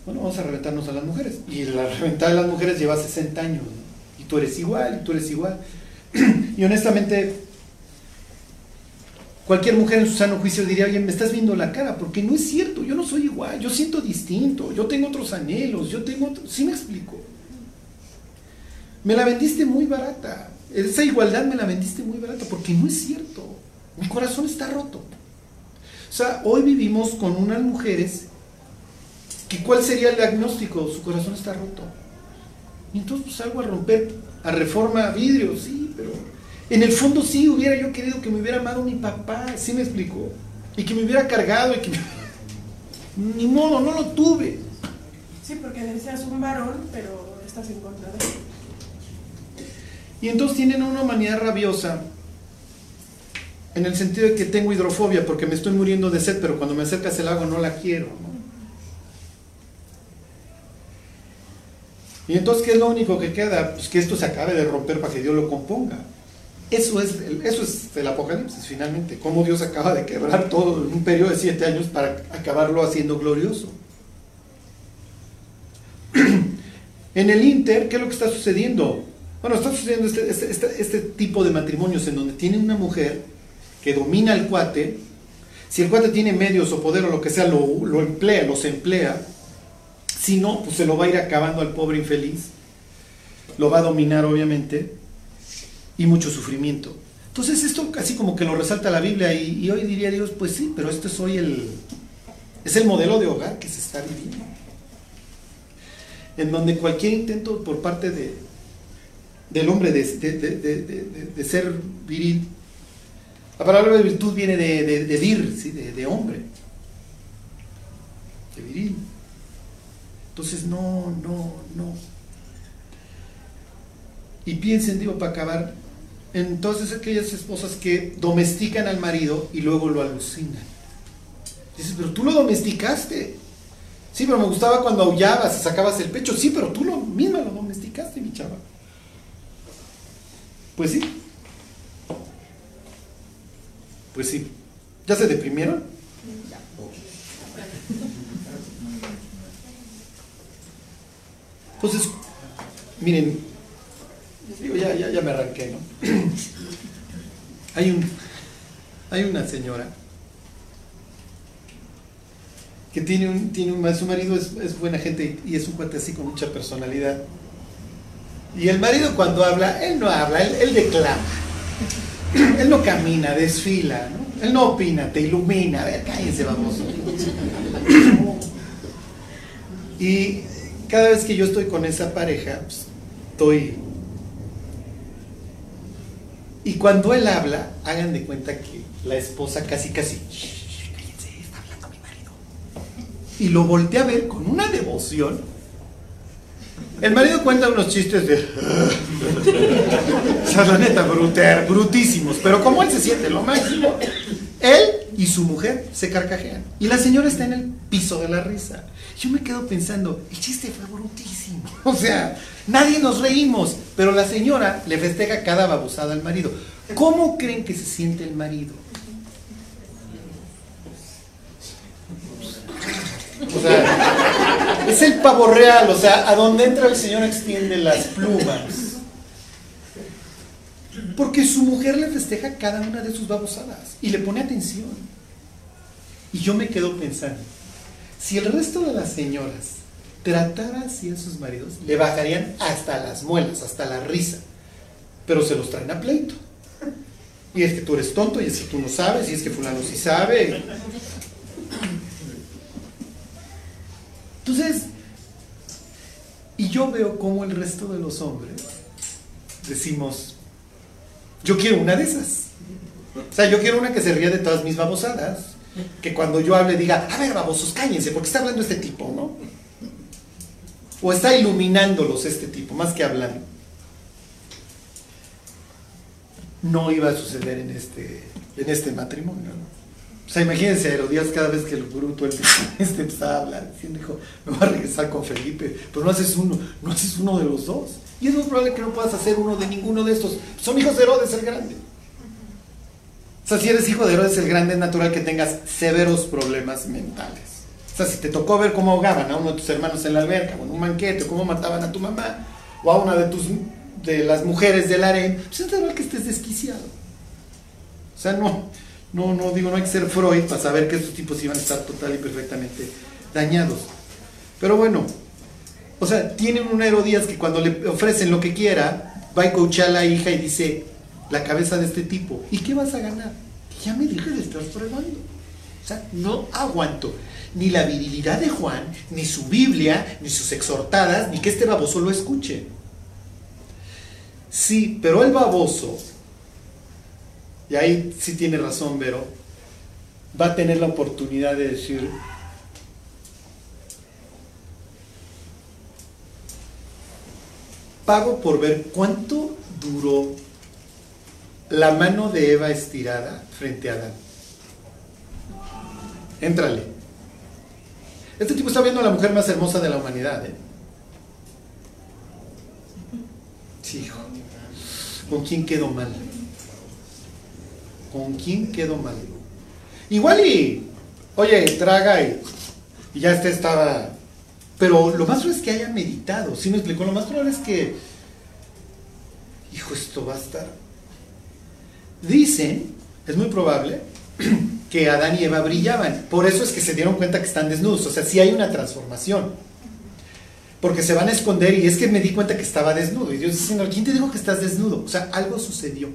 Speaker 1: Bueno, vamos a reventarnos a las mujeres. Y la reventada de las mujeres lleva 60 años. Y tú eres igual, y tú eres igual. y honestamente, cualquier mujer en su sano juicio diría, oye, me estás viendo la cara, porque no es cierto, yo no soy igual, yo siento distinto, yo tengo otros anhelos, yo tengo otros... ¿Sí me explico? Me la vendiste muy barata, esa igualdad me la vendiste muy barata, porque no es cierto, mi corazón está roto. O sea, hoy vivimos con unas mujeres que cuál sería el diagnóstico, su corazón está roto. Y entonces pues salgo a romper, a reforma vidrio, sí, pero en el fondo sí hubiera yo querido que me hubiera amado mi papá, ¿sí me explicó? Y que me hubiera cargado y que Ni modo, no lo tuve.
Speaker 2: Sí, porque deseas un varón, pero estás en contra de él.
Speaker 1: Y entonces tienen una humanidad rabiosa en el sentido de que tengo hidrofobia porque me estoy muriendo de sed, pero cuando me acercas el agua no la quiero. Y entonces, ¿qué es lo único que queda? Pues que esto se acabe de romper para que Dios lo componga. Eso es, eso es el apocalipsis finalmente, cómo Dios acaba de quebrar todo en un periodo de siete años para acabarlo haciendo glorioso. En el Inter, ¿qué es lo que está sucediendo? Bueno, está sucediendo este, este, este, este tipo de matrimonios en donde tiene una mujer que domina al cuate, Si el cuate tiene medios o poder o lo que sea, lo, lo emplea, los emplea. Si no, pues se lo va a ir acabando al pobre infeliz. Lo va a dominar, obviamente. Y mucho sufrimiento. Entonces esto casi como que lo resalta la Biblia y, hoy diría Dios, pues sí, pero este es hoy el, es el modelo de hogar que se está viviendo. En donde cualquier intento por parte de, del hombre de, de, de, de ser viril, la palabra de virtud viene de, vir, ¿sí? de, hombre, de viril. Entonces, no, no, no. Y piensen, digo, para acabar, entonces aquellas esposas que domestican al marido y luego lo alucinan. Dices, pero tú lo domesticaste. Sí, pero me gustaba cuando aullabas y sacabas el pecho. Sí, pero tú lo mismo lo domesticaste, mi chava. Pues sí. Pues sí. ¿Ya se deprimieron? Entonces, miren, ya, ya, ya me arranqué, ¿no? Hay, un, hay una señora que tiene un, tiene un, su marido es, es, buena gente y es un cuate así con mucha personalidad. Y el marido cuando habla, él no habla, él, él declama. Él no camina, desfila, ¿no? Él no opina, te ilumina. A ver, cállense, vamos. Y cada vez que yo estoy con esa pareja, pues, estoy y cuando él habla, hagan de cuenta que la esposa casi, casi, cállense, está hablando mi marido. Y lo voltea a ver con una devoción. El marido cuenta unos chistes de. o sea, la neta, bruter, brutísimos. Pero como él se siente lo máximo, él y su mujer se carcajean. Y la señora está en el piso de la risa. Yo me quedo pensando, el chiste fue brutísimo. O sea, nadie nos reímos, pero la señora le festeja cada babosada al marido. ¿Cómo creen que se siente el marido? O sea, es el pavo real, o sea, a donde entra el señor extiende las plumas. Porque su mujer le festeja cada una de sus babosadas y le pone atención. Y yo me quedo pensando, si el resto de las señoras tratara así a sus maridos, le bajarían hasta las muelas, hasta la risa. Pero se los traen a pleito. Y es que tú eres tonto, y es que tú no sabes, y es que fulano sí sabe. Entonces, y yo veo como el resto de los hombres decimos, yo quiero una de esas. O sea, yo quiero una que se ría de todas mis babosadas que cuando yo hable diga, a ver, babosos, cállense, porque está hablando este tipo, ¿no? O está iluminándolos este tipo, más que hablando. No iba a suceder en este, en este matrimonio, ¿no? O sea, imagínense Herodías cada vez que el bruto este, empezaba a hablar, diciendo, me voy a regresar con Felipe, pero no haces uno, no haces uno de los dos. Y es muy probable que no puedas hacer uno de ninguno de estos. Son hijos de Herodes el Grande. O sea, si eres hijo de Herodes el Grande, es natural que tengas severos problemas mentales. O sea, si te tocó ver cómo ahogaban a uno de tus hermanos en la alberca, o en un banquete, o cómo mataban a tu mamá, o a una de, tus, de las mujeres del harén, pues es natural que estés desquiciado. O sea, no, no, no, digo, no hay que ser Freud para saber que estos tipos iban a estar total y perfectamente dañados. Pero bueno, o sea, tienen un Herodías que cuando le ofrecen lo que quiera, va a coachar a la hija y dice, la cabeza de este tipo. ¿Y qué vas a ganar? Ya me dije de estar probando. O sea, no aguanto ni la virilidad de Juan, ni su Biblia, ni sus exhortadas, ni que este baboso lo escuche. Sí, pero el baboso, y ahí sí tiene razón Vero, va a tener la oportunidad de decir, pago por ver cuánto duró la mano de Eva estirada frente a Adán. Éntrale. Este tipo está viendo a la mujer más hermosa de la humanidad. ¿eh? Sí, hijo. ¿Con quién quedó mal? ¿Con quién quedó mal? Igual y, oye, traga y, ya este estaba... Pero lo más probable es que haya meditado. ¿Sí me explicó? Lo más probable es que, hijo, esto va a estar Dicen, es muy probable, que Adán y Eva brillaban. Por eso es que se dieron cuenta que están desnudos. O sea, sí hay una transformación. Porque se van a esconder y es que me di cuenta que estaba desnudo. Y Dios dice, ¿quién te dijo que estás desnudo? O sea, algo sucedió.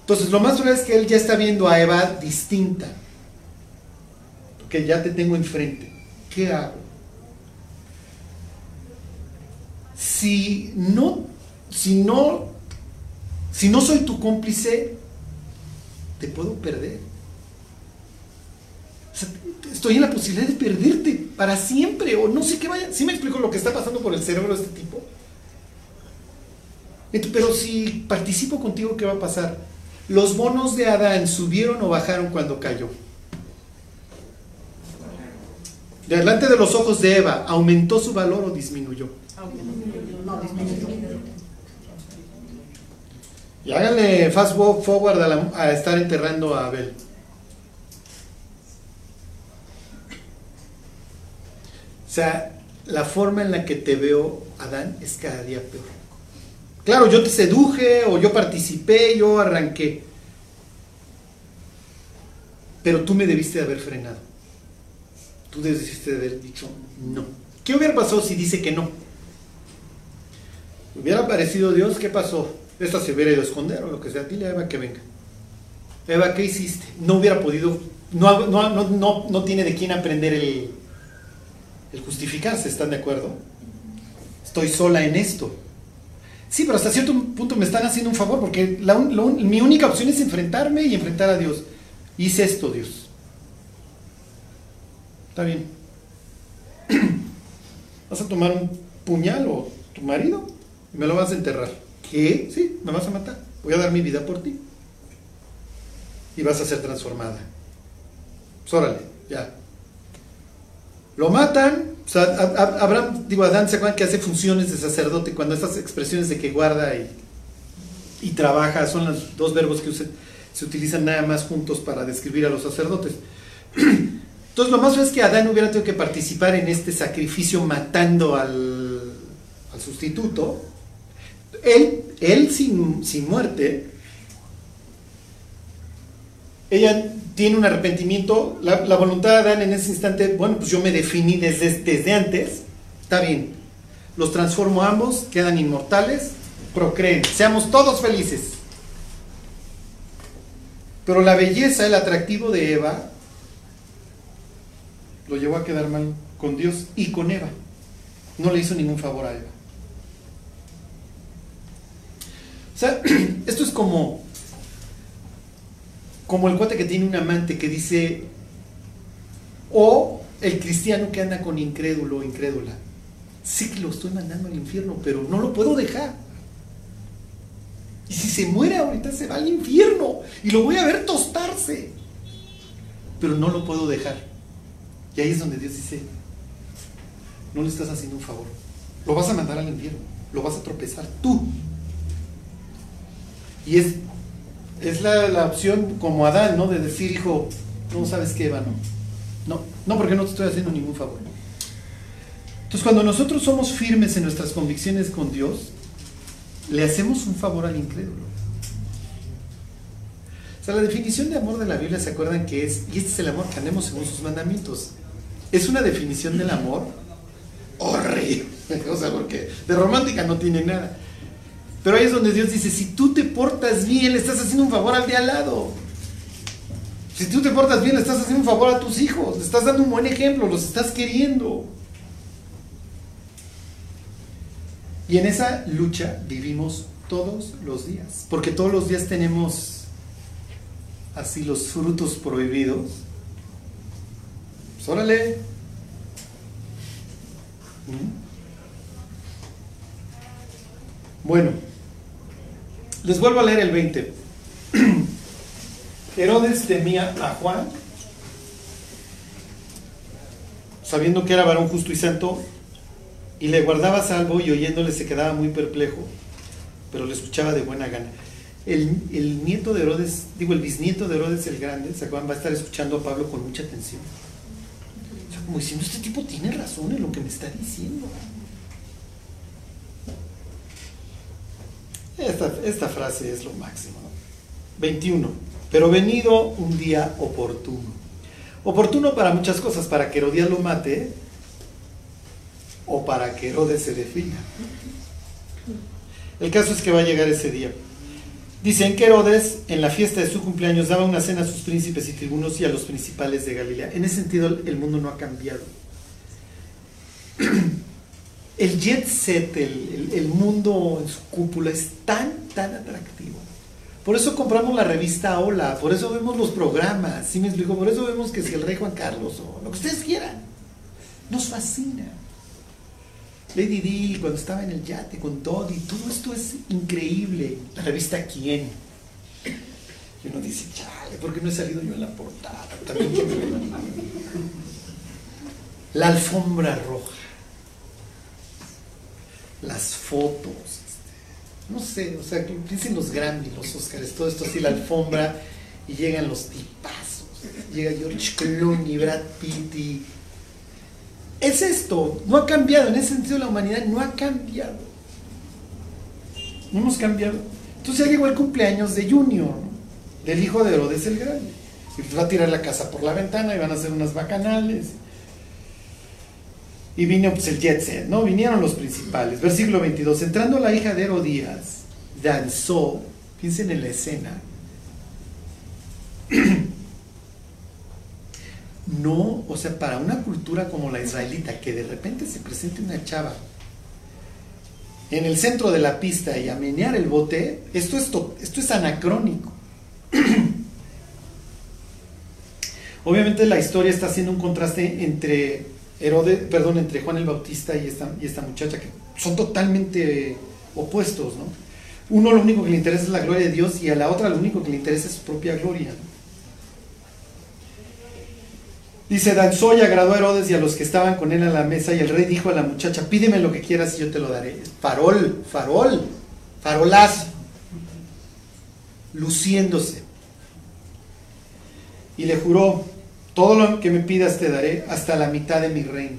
Speaker 1: Entonces, lo más probable es que él ya está viendo a Eva distinta. Porque ya te tengo enfrente. ¿Qué hago? Si no, si no, si no soy tu cómplice, te puedo perder. estoy en la posibilidad de perderte para siempre, o no sé qué vaya. ¿Sí me explico lo que está pasando por el cerebro de este tipo? Pero si participo contigo, ¿qué va a pasar? ¿Los bonos de Adán subieron o bajaron cuando cayó? Delante de los ojos de Eva, ¿aumentó su valor o disminuyó? No, disminuyó. Y háganle fast forward a, estar enterrando a Abel. O sea, la forma en la que te veo, Adán, es cada día peor. Claro, yo te seduje o yo participé, yo arranqué. Pero tú me debiste de haber frenado. Tú debiste de haber dicho no. ¿Qué hubiera pasado si dice que no? ¿Hubiera aparecido Dios? ¿Qué pasó? Esta se hubiera ido a esconder o lo que sea. Dile a Eva que venga. Eva, ¿qué hiciste? No hubiera podido, no, no, no, tiene de quién aprender el, el justificarse, ¿están de acuerdo? Estoy sola en esto. Sí, pero hasta cierto punto me están haciendo un favor porque mi única opción es enfrentarme y enfrentar a Dios. Hice esto, Dios. Está bien. ¿Vas a tomar un puñal o tu marido y me lo vas a enterrar? ¿Qué? Sí, me vas a matar. Voy a dar mi vida por ti. Y vas a ser transformada. Pues ya. Lo matan. O sea, Abraham, digo, Adán, ¿se acuerdan que hace funciones de sacerdote? Cuando estas expresiones de que guarda y, y trabaja son los dos verbos que se utilizan nada más juntos para describir a los sacerdotes. Entonces, lo más es que Adán hubiera tenido que participar en este sacrificio matando al, al sustituto. Él, él sin, sin muerte, ella tiene un arrepentimiento, la, voluntad de Adán en ese instante, bueno, pues yo me definí desde, desde antes, está bien, los transformo ambos, quedan inmortales, procreen, seamos todos felices. Pero la belleza, el atractivo de Eva, lo llevó a quedar mal con Dios y con Eva. No le hizo ningún favor a Eva. O sea, esto es como, como el cuate que tiene un amante que dice, o el cristiano que anda con incrédulo o incrédula. Sí que lo estoy mandando al infierno, pero no lo puedo dejar. Y si se muere ahorita se va al infierno y lo voy a ver tostarse. Pero no lo puedo dejar. Y ahí es donde Dios dice, no le estás haciendo un favor. Lo vas a mandar al infierno. Lo vas a tropezar tú. Y es, es la, opción como Adán, ¿no? De decir, hijo, no sabes qué, Eva, no. No, no porque no te estoy haciendo ningún favor. Entonces, cuando nosotros somos firmes en nuestras convicciones con Dios, le hacemos un favor al incrédulo. O sea, la definición de amor de la Biblia, ¿se acuerdan que es? Y este es el amor que andemos según sus mandamientos. Es una definición del amor horrible. O sea, porque de romántica no tiene nada. Pero ahí es donde Dios dice, si tú te portas bien, le estás haciendo un favor al de al lado. Si tú te portas bien, le estás haciendo un favor a tus hijos, le estás dando un buen ejemplo, los estás queriendo. Y en esa lucha vivimos todos los días, porque todos los días tenemos así los frutos prohibidos. Pues órale. Bueno. Les vuelvo a leer el 20. Herodes temía a Juan, sabiendo que era varón justo y santo, y le guardaba salvo y oyéndole se quedaba muy perplejo, pero le escuchaba de buena gana. El, nieto de Herodes, digo el bisnieto de Herodes el Grande, ¿se Va a estar escuchando a Pablo con mucha atención. Como diciendo, este tipo tiene razón en lo que me está diciendo. Esta, frase es lo máximo. 21. pero venido un día oportuno. Oportuno para muchas cosas, para que Herodías lo mate o para que Herodes se defina. El caso es que va a llegar ese día. Dicen que Herodes en la fiesta de su cumpleaños daba una cena a sus príncipes y tribunos y a los principales de Galilea. En ese sentido el mundo no ha cambiado. El jet set, el, el mundo en su cúpula es tan, tan atractivo. Por eso compramos la revista Hola, por eso vemos los programas, ¿sí me explico? Por eso vemos que si el rey Juan Carlos o lo que ustedes quieran, nos fascina. Lady Di, cuando estaba en el yate con Dodi, todo esto es increíble. La revista Quién. Y uno dice, chale, ¿por qué no he salido yo en la portada? También La alfombra roja. Las fotos. Este, no sé, o sea, dicen los Grammy, los Oscars, todo esto así, la alfombra, y llegan los tipazos. Llega George Clooney, Brad Pitt y es esto, no ha cambiado, en ese sentido la humanidad no ha cambiado. No hemos cambiado. Entonces ya llegó el cumpleaños de Junior, del hijo de Herodes el Grande. Y va a tirar la casa por la ventana y van a hacer unas bacanales. Y vino pues, el jet set, ¿no? Vinieron los principales. Versículo 22. Entrando la hija de Herodías, danzó, piensen en la escena, no, o sea, para una cultura como la israelita, que de repente se presente una chava en el centro de la pista y a menear el bote, esto es, esto es anacrónico. Obviamente la historia está haciendo un contraste entre Herodes, perdón, entre Juan el Bautista y esta, y esta muchacha, que son totalmente opuestos, ¿no? Uno lo único que le interesa es la gloria de Dios y a la otra lo único que le interesa es su propia gloria. Dice, danzó y agradó a Herodes y a los que estaban con él a la mesa y el rey dijo a la muchacha, pídeme lo que quieras y yo te lo daré. Farol, farol, farolazo, luciéndose. Y le juró, todo lo que me pidas te daré hasta la mitad de mi reino.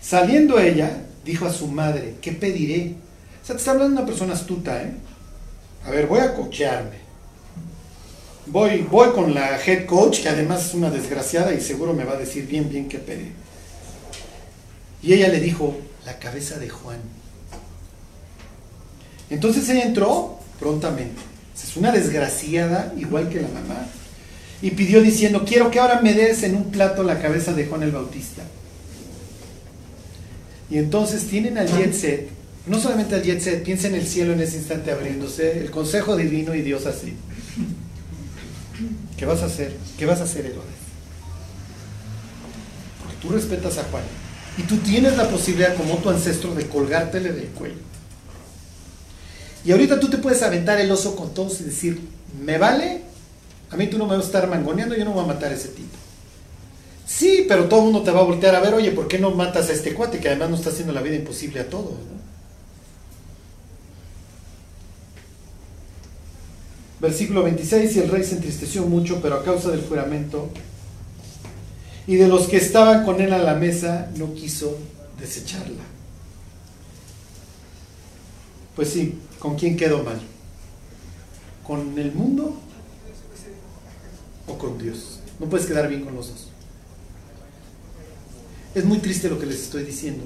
Speaker 1: Saliendo ella, dijo a su madre, ¿qué pediré? O sea, te está hablando una persona astuta, ¿eh? A ver, voy a cochearme voy, voy con la head coach, que además es una desgraciada y seguro me va a decir bien, bien qué pedir. Y ella le dijo, la cabeza de Juan. Entonces ella entró prontamente. Es una desgraciada, igual que la mamá. Y pidió diciendo, quiero que ahora me des en un plato la cabeza de Juan el Bautista. Y entonces tienen al jet set, no solamente al jet set, piensa en el cielo en ese instante abriéndose, el consejo divino y Dios así. ¿Qué vas a hacer? ¿Qué vas a hacer, Herodes? Porque tú respetas a Juan. Y tú tienes la posibilidad, como tu ancestro, de colgártele del cuello. Y ahorita tú te puedes aventar el oso con todos y decir, ¿me vale? A mí tú no me vas a estar mangoneando, yo no voy a matar a ese tipo. Sí, pero todo el mundo te va a voltear a ver, oye, ¿por qué no matas a este cuate que además nos está haciendo la vida imposible a todos? Versículo 26, y el rey se entristeció mucho, pero a causa del juramento y de los que estaban con él a la mesa, no quiso desecharla. Pues sí, ¿con quién quedó mal? ¿Con el mundo o con Dios? No puedes quedar bien con los dos. Es muy triste lo que les estoy diciendo,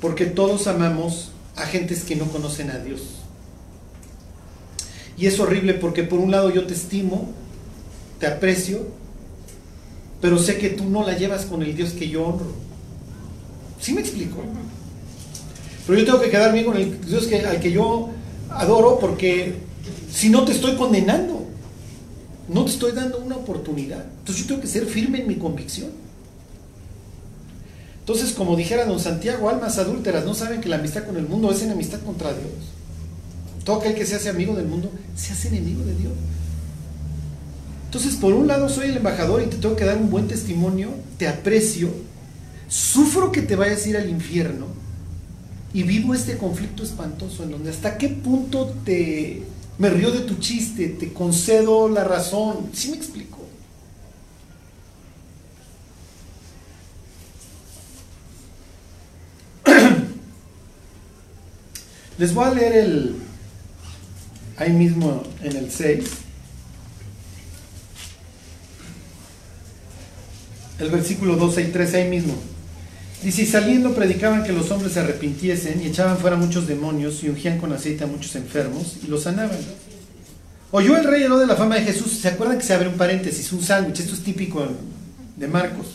Speaker 1: porque todos amamos a gentes que no conocen a Dios. Y es horrible porque por un lado yo te estimo, te aprecio, pero sé que tú no la llevas con el Dios que yo honro. ¿Sí me explico? Pero yo tengo que quedar bien con el Dios que, al que yo adoro porque si no te estoy condenando, no te estoy dando una oportunidad. Entonces yo tengo que ser firme en mi convicción. Entonces, como dijera don Santiago, almas adúlteras no saben que la amistad con el mundo es enemistad contra Dios. Todo aquel que se hace amigo del mundo se hace enemigo de Dios. Entonces, por un lado soy el embajador y te tengo que dar un buen testimonio, te aprecio, sufro que te vayas a ir al infierno y vivo este conflicto espantoso en donde hasta qué punto te me río de tu chiste, te concedo la razón. ¿Sí me explico? Les voy a leer el, ahí mismo en el 6, el versículo 12 y 13, ahí mismo. Dice, y saliendo predicaban que los hombres se arrepintiesen y echaban fuera muchos demonios y ungían con aceite a muchos enfermos y los sanaban. Oyó el rey de la fama de Jesús, ¿se acuerdan que se abre un paréntesis, un sándwich? Esto es típico de Marcos.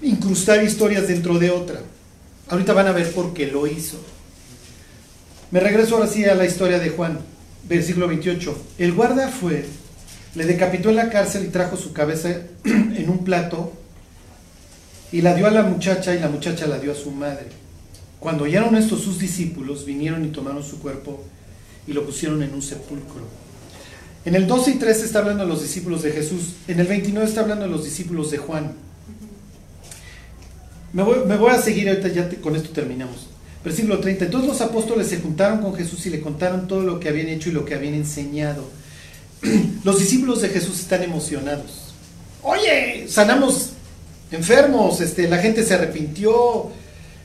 Speaker 1: Incrustar historias dentro de otra. Ahorita van a ver por qué lo hizo. Me regreso ahora sí a la historia de Juan versículo 28. El guarda fue, le decapitó en la cárcel y trajo su cabeza en un plato y la dio a la muchacha y la muchacha la dio a su madre. Cuando oyeron esto sus discípulos, vinieron y tomaron su cuerpo y lo pusieron en un sepulcro. En el 12 y 13 está hablando de los discípulos de Jesús. En el 29 está hablando de los discípulos de Juan. Me voy, a seguir ahorita, ya con esto terminamos. Versículo 30. Entonces los apóstoles se juntaron con Jesús y le contaron todo lo que habían hecho y lo que habían enseñado. Los discípulos de Jesús están emocionados. Oye, sanamos enfermos, este, la gente se arrepintió,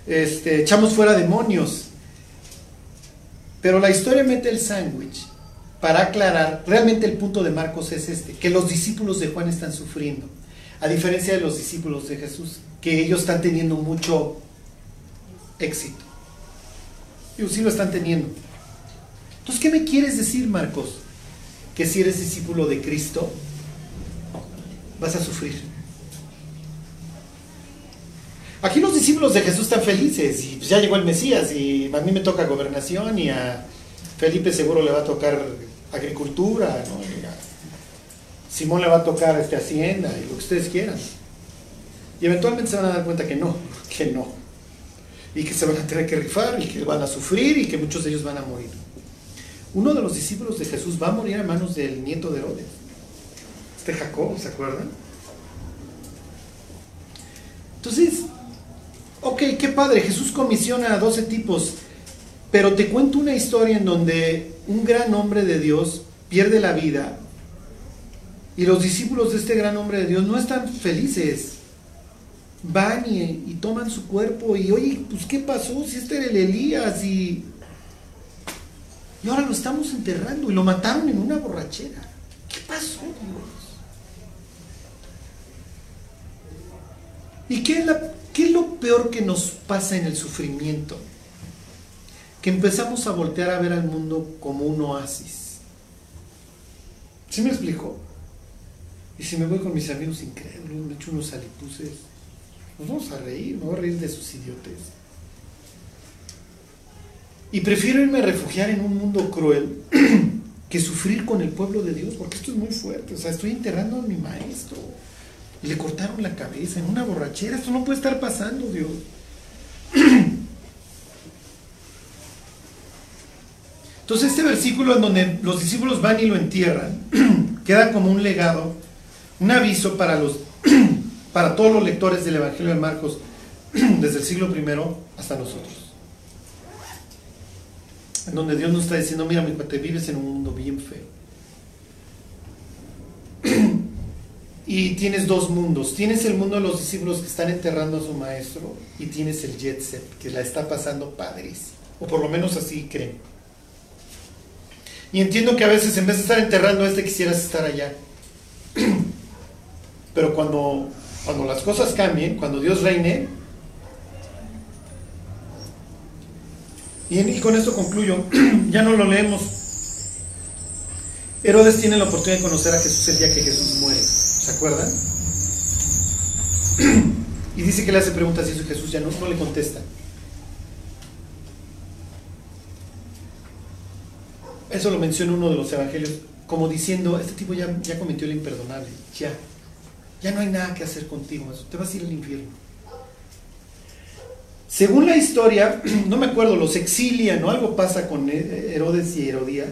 Speaker 1: este, echamos fuera demonios. Pero la historia mete el sándwich para aclarar, realmente el punto de Marcos es este, que los discípulos de Juan están sufriendo, a diferencia de los discípulos de Jesús, que ellos están teniendo mucho éxito. Y sí lo están teniendo. Entonces, ¿qué me quieres decir, Marcos? Que si eres discípulo de Cristo, vas a sufrir. Aquí los discípulos de Jesús están felices y pues ya llegó el Mesías y a mí me toca gobernación y a Felipe seguro le va a tocar agricultura, Simón le va a tocar este, hacienda y lo que ustedes quieran. Y eventualmente se van a dar cuenta que no, que no. Y que se van a tener que rifar y que van a sufrir y que muchos de ellos van a morir. Uno de los discípulos de Jesús va a morir a manos del nieto de Herodes. Este Jacob, ¿se acuerdan? Entonces, Ok, qué padre, Jesús comisiona a 12 tipos, pero te cuento una historia en donde un gran hombre de Dios pierde la vida y los discípulos de este gran hombre de Dios no están felices. Van y, toman su cuerpo y, oye, pues ¿qué pasó? Si este era el Elías y, y ahora lo estamos enterrando y lo mataron en una borrachera. ¿Qué pasó, Dios? ¿Y qué es la ¿Qué es lo peor que nos pasa en el sufrimiento? Que empezamos a voltear a ver al mundo como un oasis. ¿Sí me explico? Y si me voy con mis amigos incrédulos, me echo unos alipuses, nos vamos a reír, me a reír de sus idiotes. Y prefiero irme a refugiar en un mundo cruel que sufrir con el pueblo de Dios, porque esto es muy fuerte. O sea, estoy enterrando a mi maestro le cortaron la cabeza en una borrachera. Esto no puede estar pasando, Dios. Entonces este versículo en donde los discípulos van y lo entierran, queda como un legado, un aviso para, los, para todos los lectores del Evangelio de Marcos desde el siglo I hasta nosotros. En donde Dios nos está diciendo, mira, mi te vives en un mundo bien feo. Y tienes dos mundos. Tienes el mundo de los discípulos que están enterrando a su maestro y tienes el jet set que la está pasando padres. O por lo menos así creen. Y entiendo que a veces en vez de estar enterrando a este quisieras estar allá. Pero cuando, cuando las cosas cambien, cuando Dios reine, y, con esto concluyo, ya no lo leemos. Herodes tiene la oportunidad de conocer a Jesús el día que Jesús muere. ¿Se acuerdan? Y dice que le hace preguntas y eso Jesús ya no, le contesta. Eso lo menciona uno de los evangelios, como diciendo, este tipo ya cometió lo imperdonable, ya, ya no hay nada que hacer contigo, te vas a ir al infierno. Según la historia, no me acuerdo, los exilian o algo pasa con Herodes y Herodías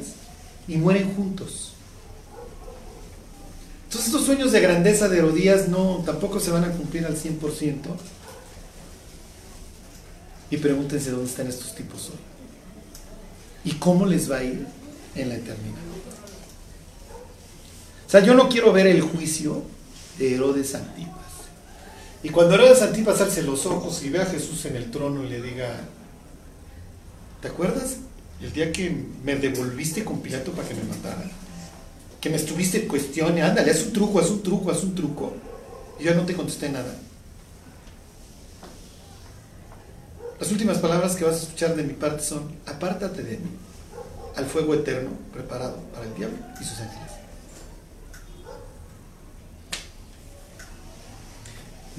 Speaker 1: y mueren juntos. Entonces estos sueños de grandeza de Herodías no, tampoco se van a cumplir al 100%. Y pregúntense dónde están estos tipos hoy. ¿Y cómo les va a ir en la eternidad? O sea, yo no quiero ver el juicio de Herodes Antipas. Y cuando Herodes Antipas alce los ojos y ve a Jesús en el trono y le diga, ¿te acuerdas? El día que me devolviste con Pilato para que me matara que me estuviste cuestionando, ándale, haz un truco, haz un truco, haz un truco. Y yo no te contesté nada. Las últimas palabras que vas a escuchar de mi parte son, apártate de mí, al fuego eterno preparado para el diablo y sus ángeles.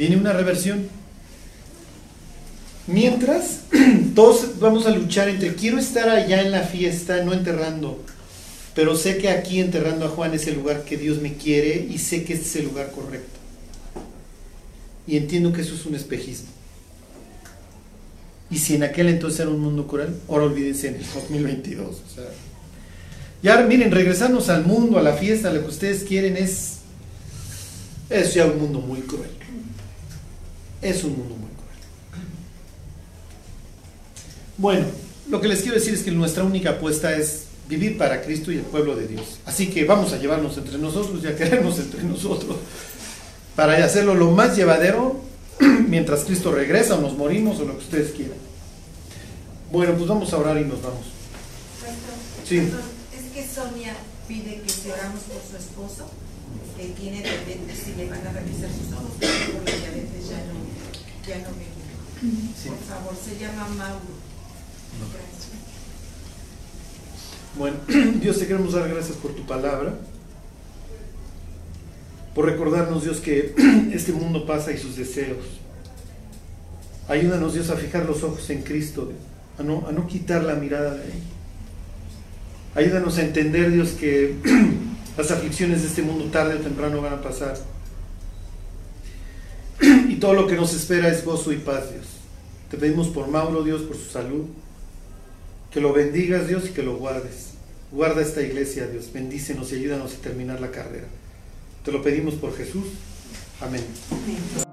Speaker 1: Viene una reversión. Mientras, todos vamos a luchar entre quiero estar allá en la fiesta, no enterrando, pero sé que aquí enterrando a Juan es el lugar que Dios me quiere y sé que este es el lugar correcto. Y entiendo que eso es un espejismo. Y si en aquel entonces era un mundo cruel, ahora olvídense en el 2022. O sea, ya miren, regresarnos al mundo, a la fiesta, lo que ustedes quieren es, es ya un mundo muy cruel. Es un mundo muy cruel. Bueno, lo que les quiero decir es que nuestra única apuesta es vivir para Cristo y el pueblo de Dios. Así que vamos a llevarnos entre nosotros y a querernos entre nosotros para hacerlo lo más llevadero mientras Cristo regresa o nos morimos o lo que ustedes quieran. Bueno, pues vamos a orar y nos vamos. Sí.
Speaker 3: Es que Sonia pide que si oramos por su esposo, que tiene diabetes y le van a revisar sus ojos, porque la diabetes ya no, ya no.
Speaker 1: Sí.
Speaker 3: Por favor, se llama Mauro. Gracias.
Speaker 1: Bueno, Dios te queremos dar gracias por tu palabra, por recordarnos Dios que este mundo pasa y sus deseos. Ayúdanos Dios a fijar los ojos en Cristo, Dios, a no, a no quitar la mirada de Él. Ayúdanos a entender Dios que las aflicciones de este mundo tarde o temprano van a pasar. Todo lo que nos espera es gozo y paz, Dios. Te pedimos por Mauro, Dios, por su salud. Que lo bendigas, Dios, y que lo guardes. Guarda esta iglesia, Dios. Bendícenos y ayúdanos a terminar la carrera. Te lo pedimos por Jesús. Amén.
Speaker 3: Amén.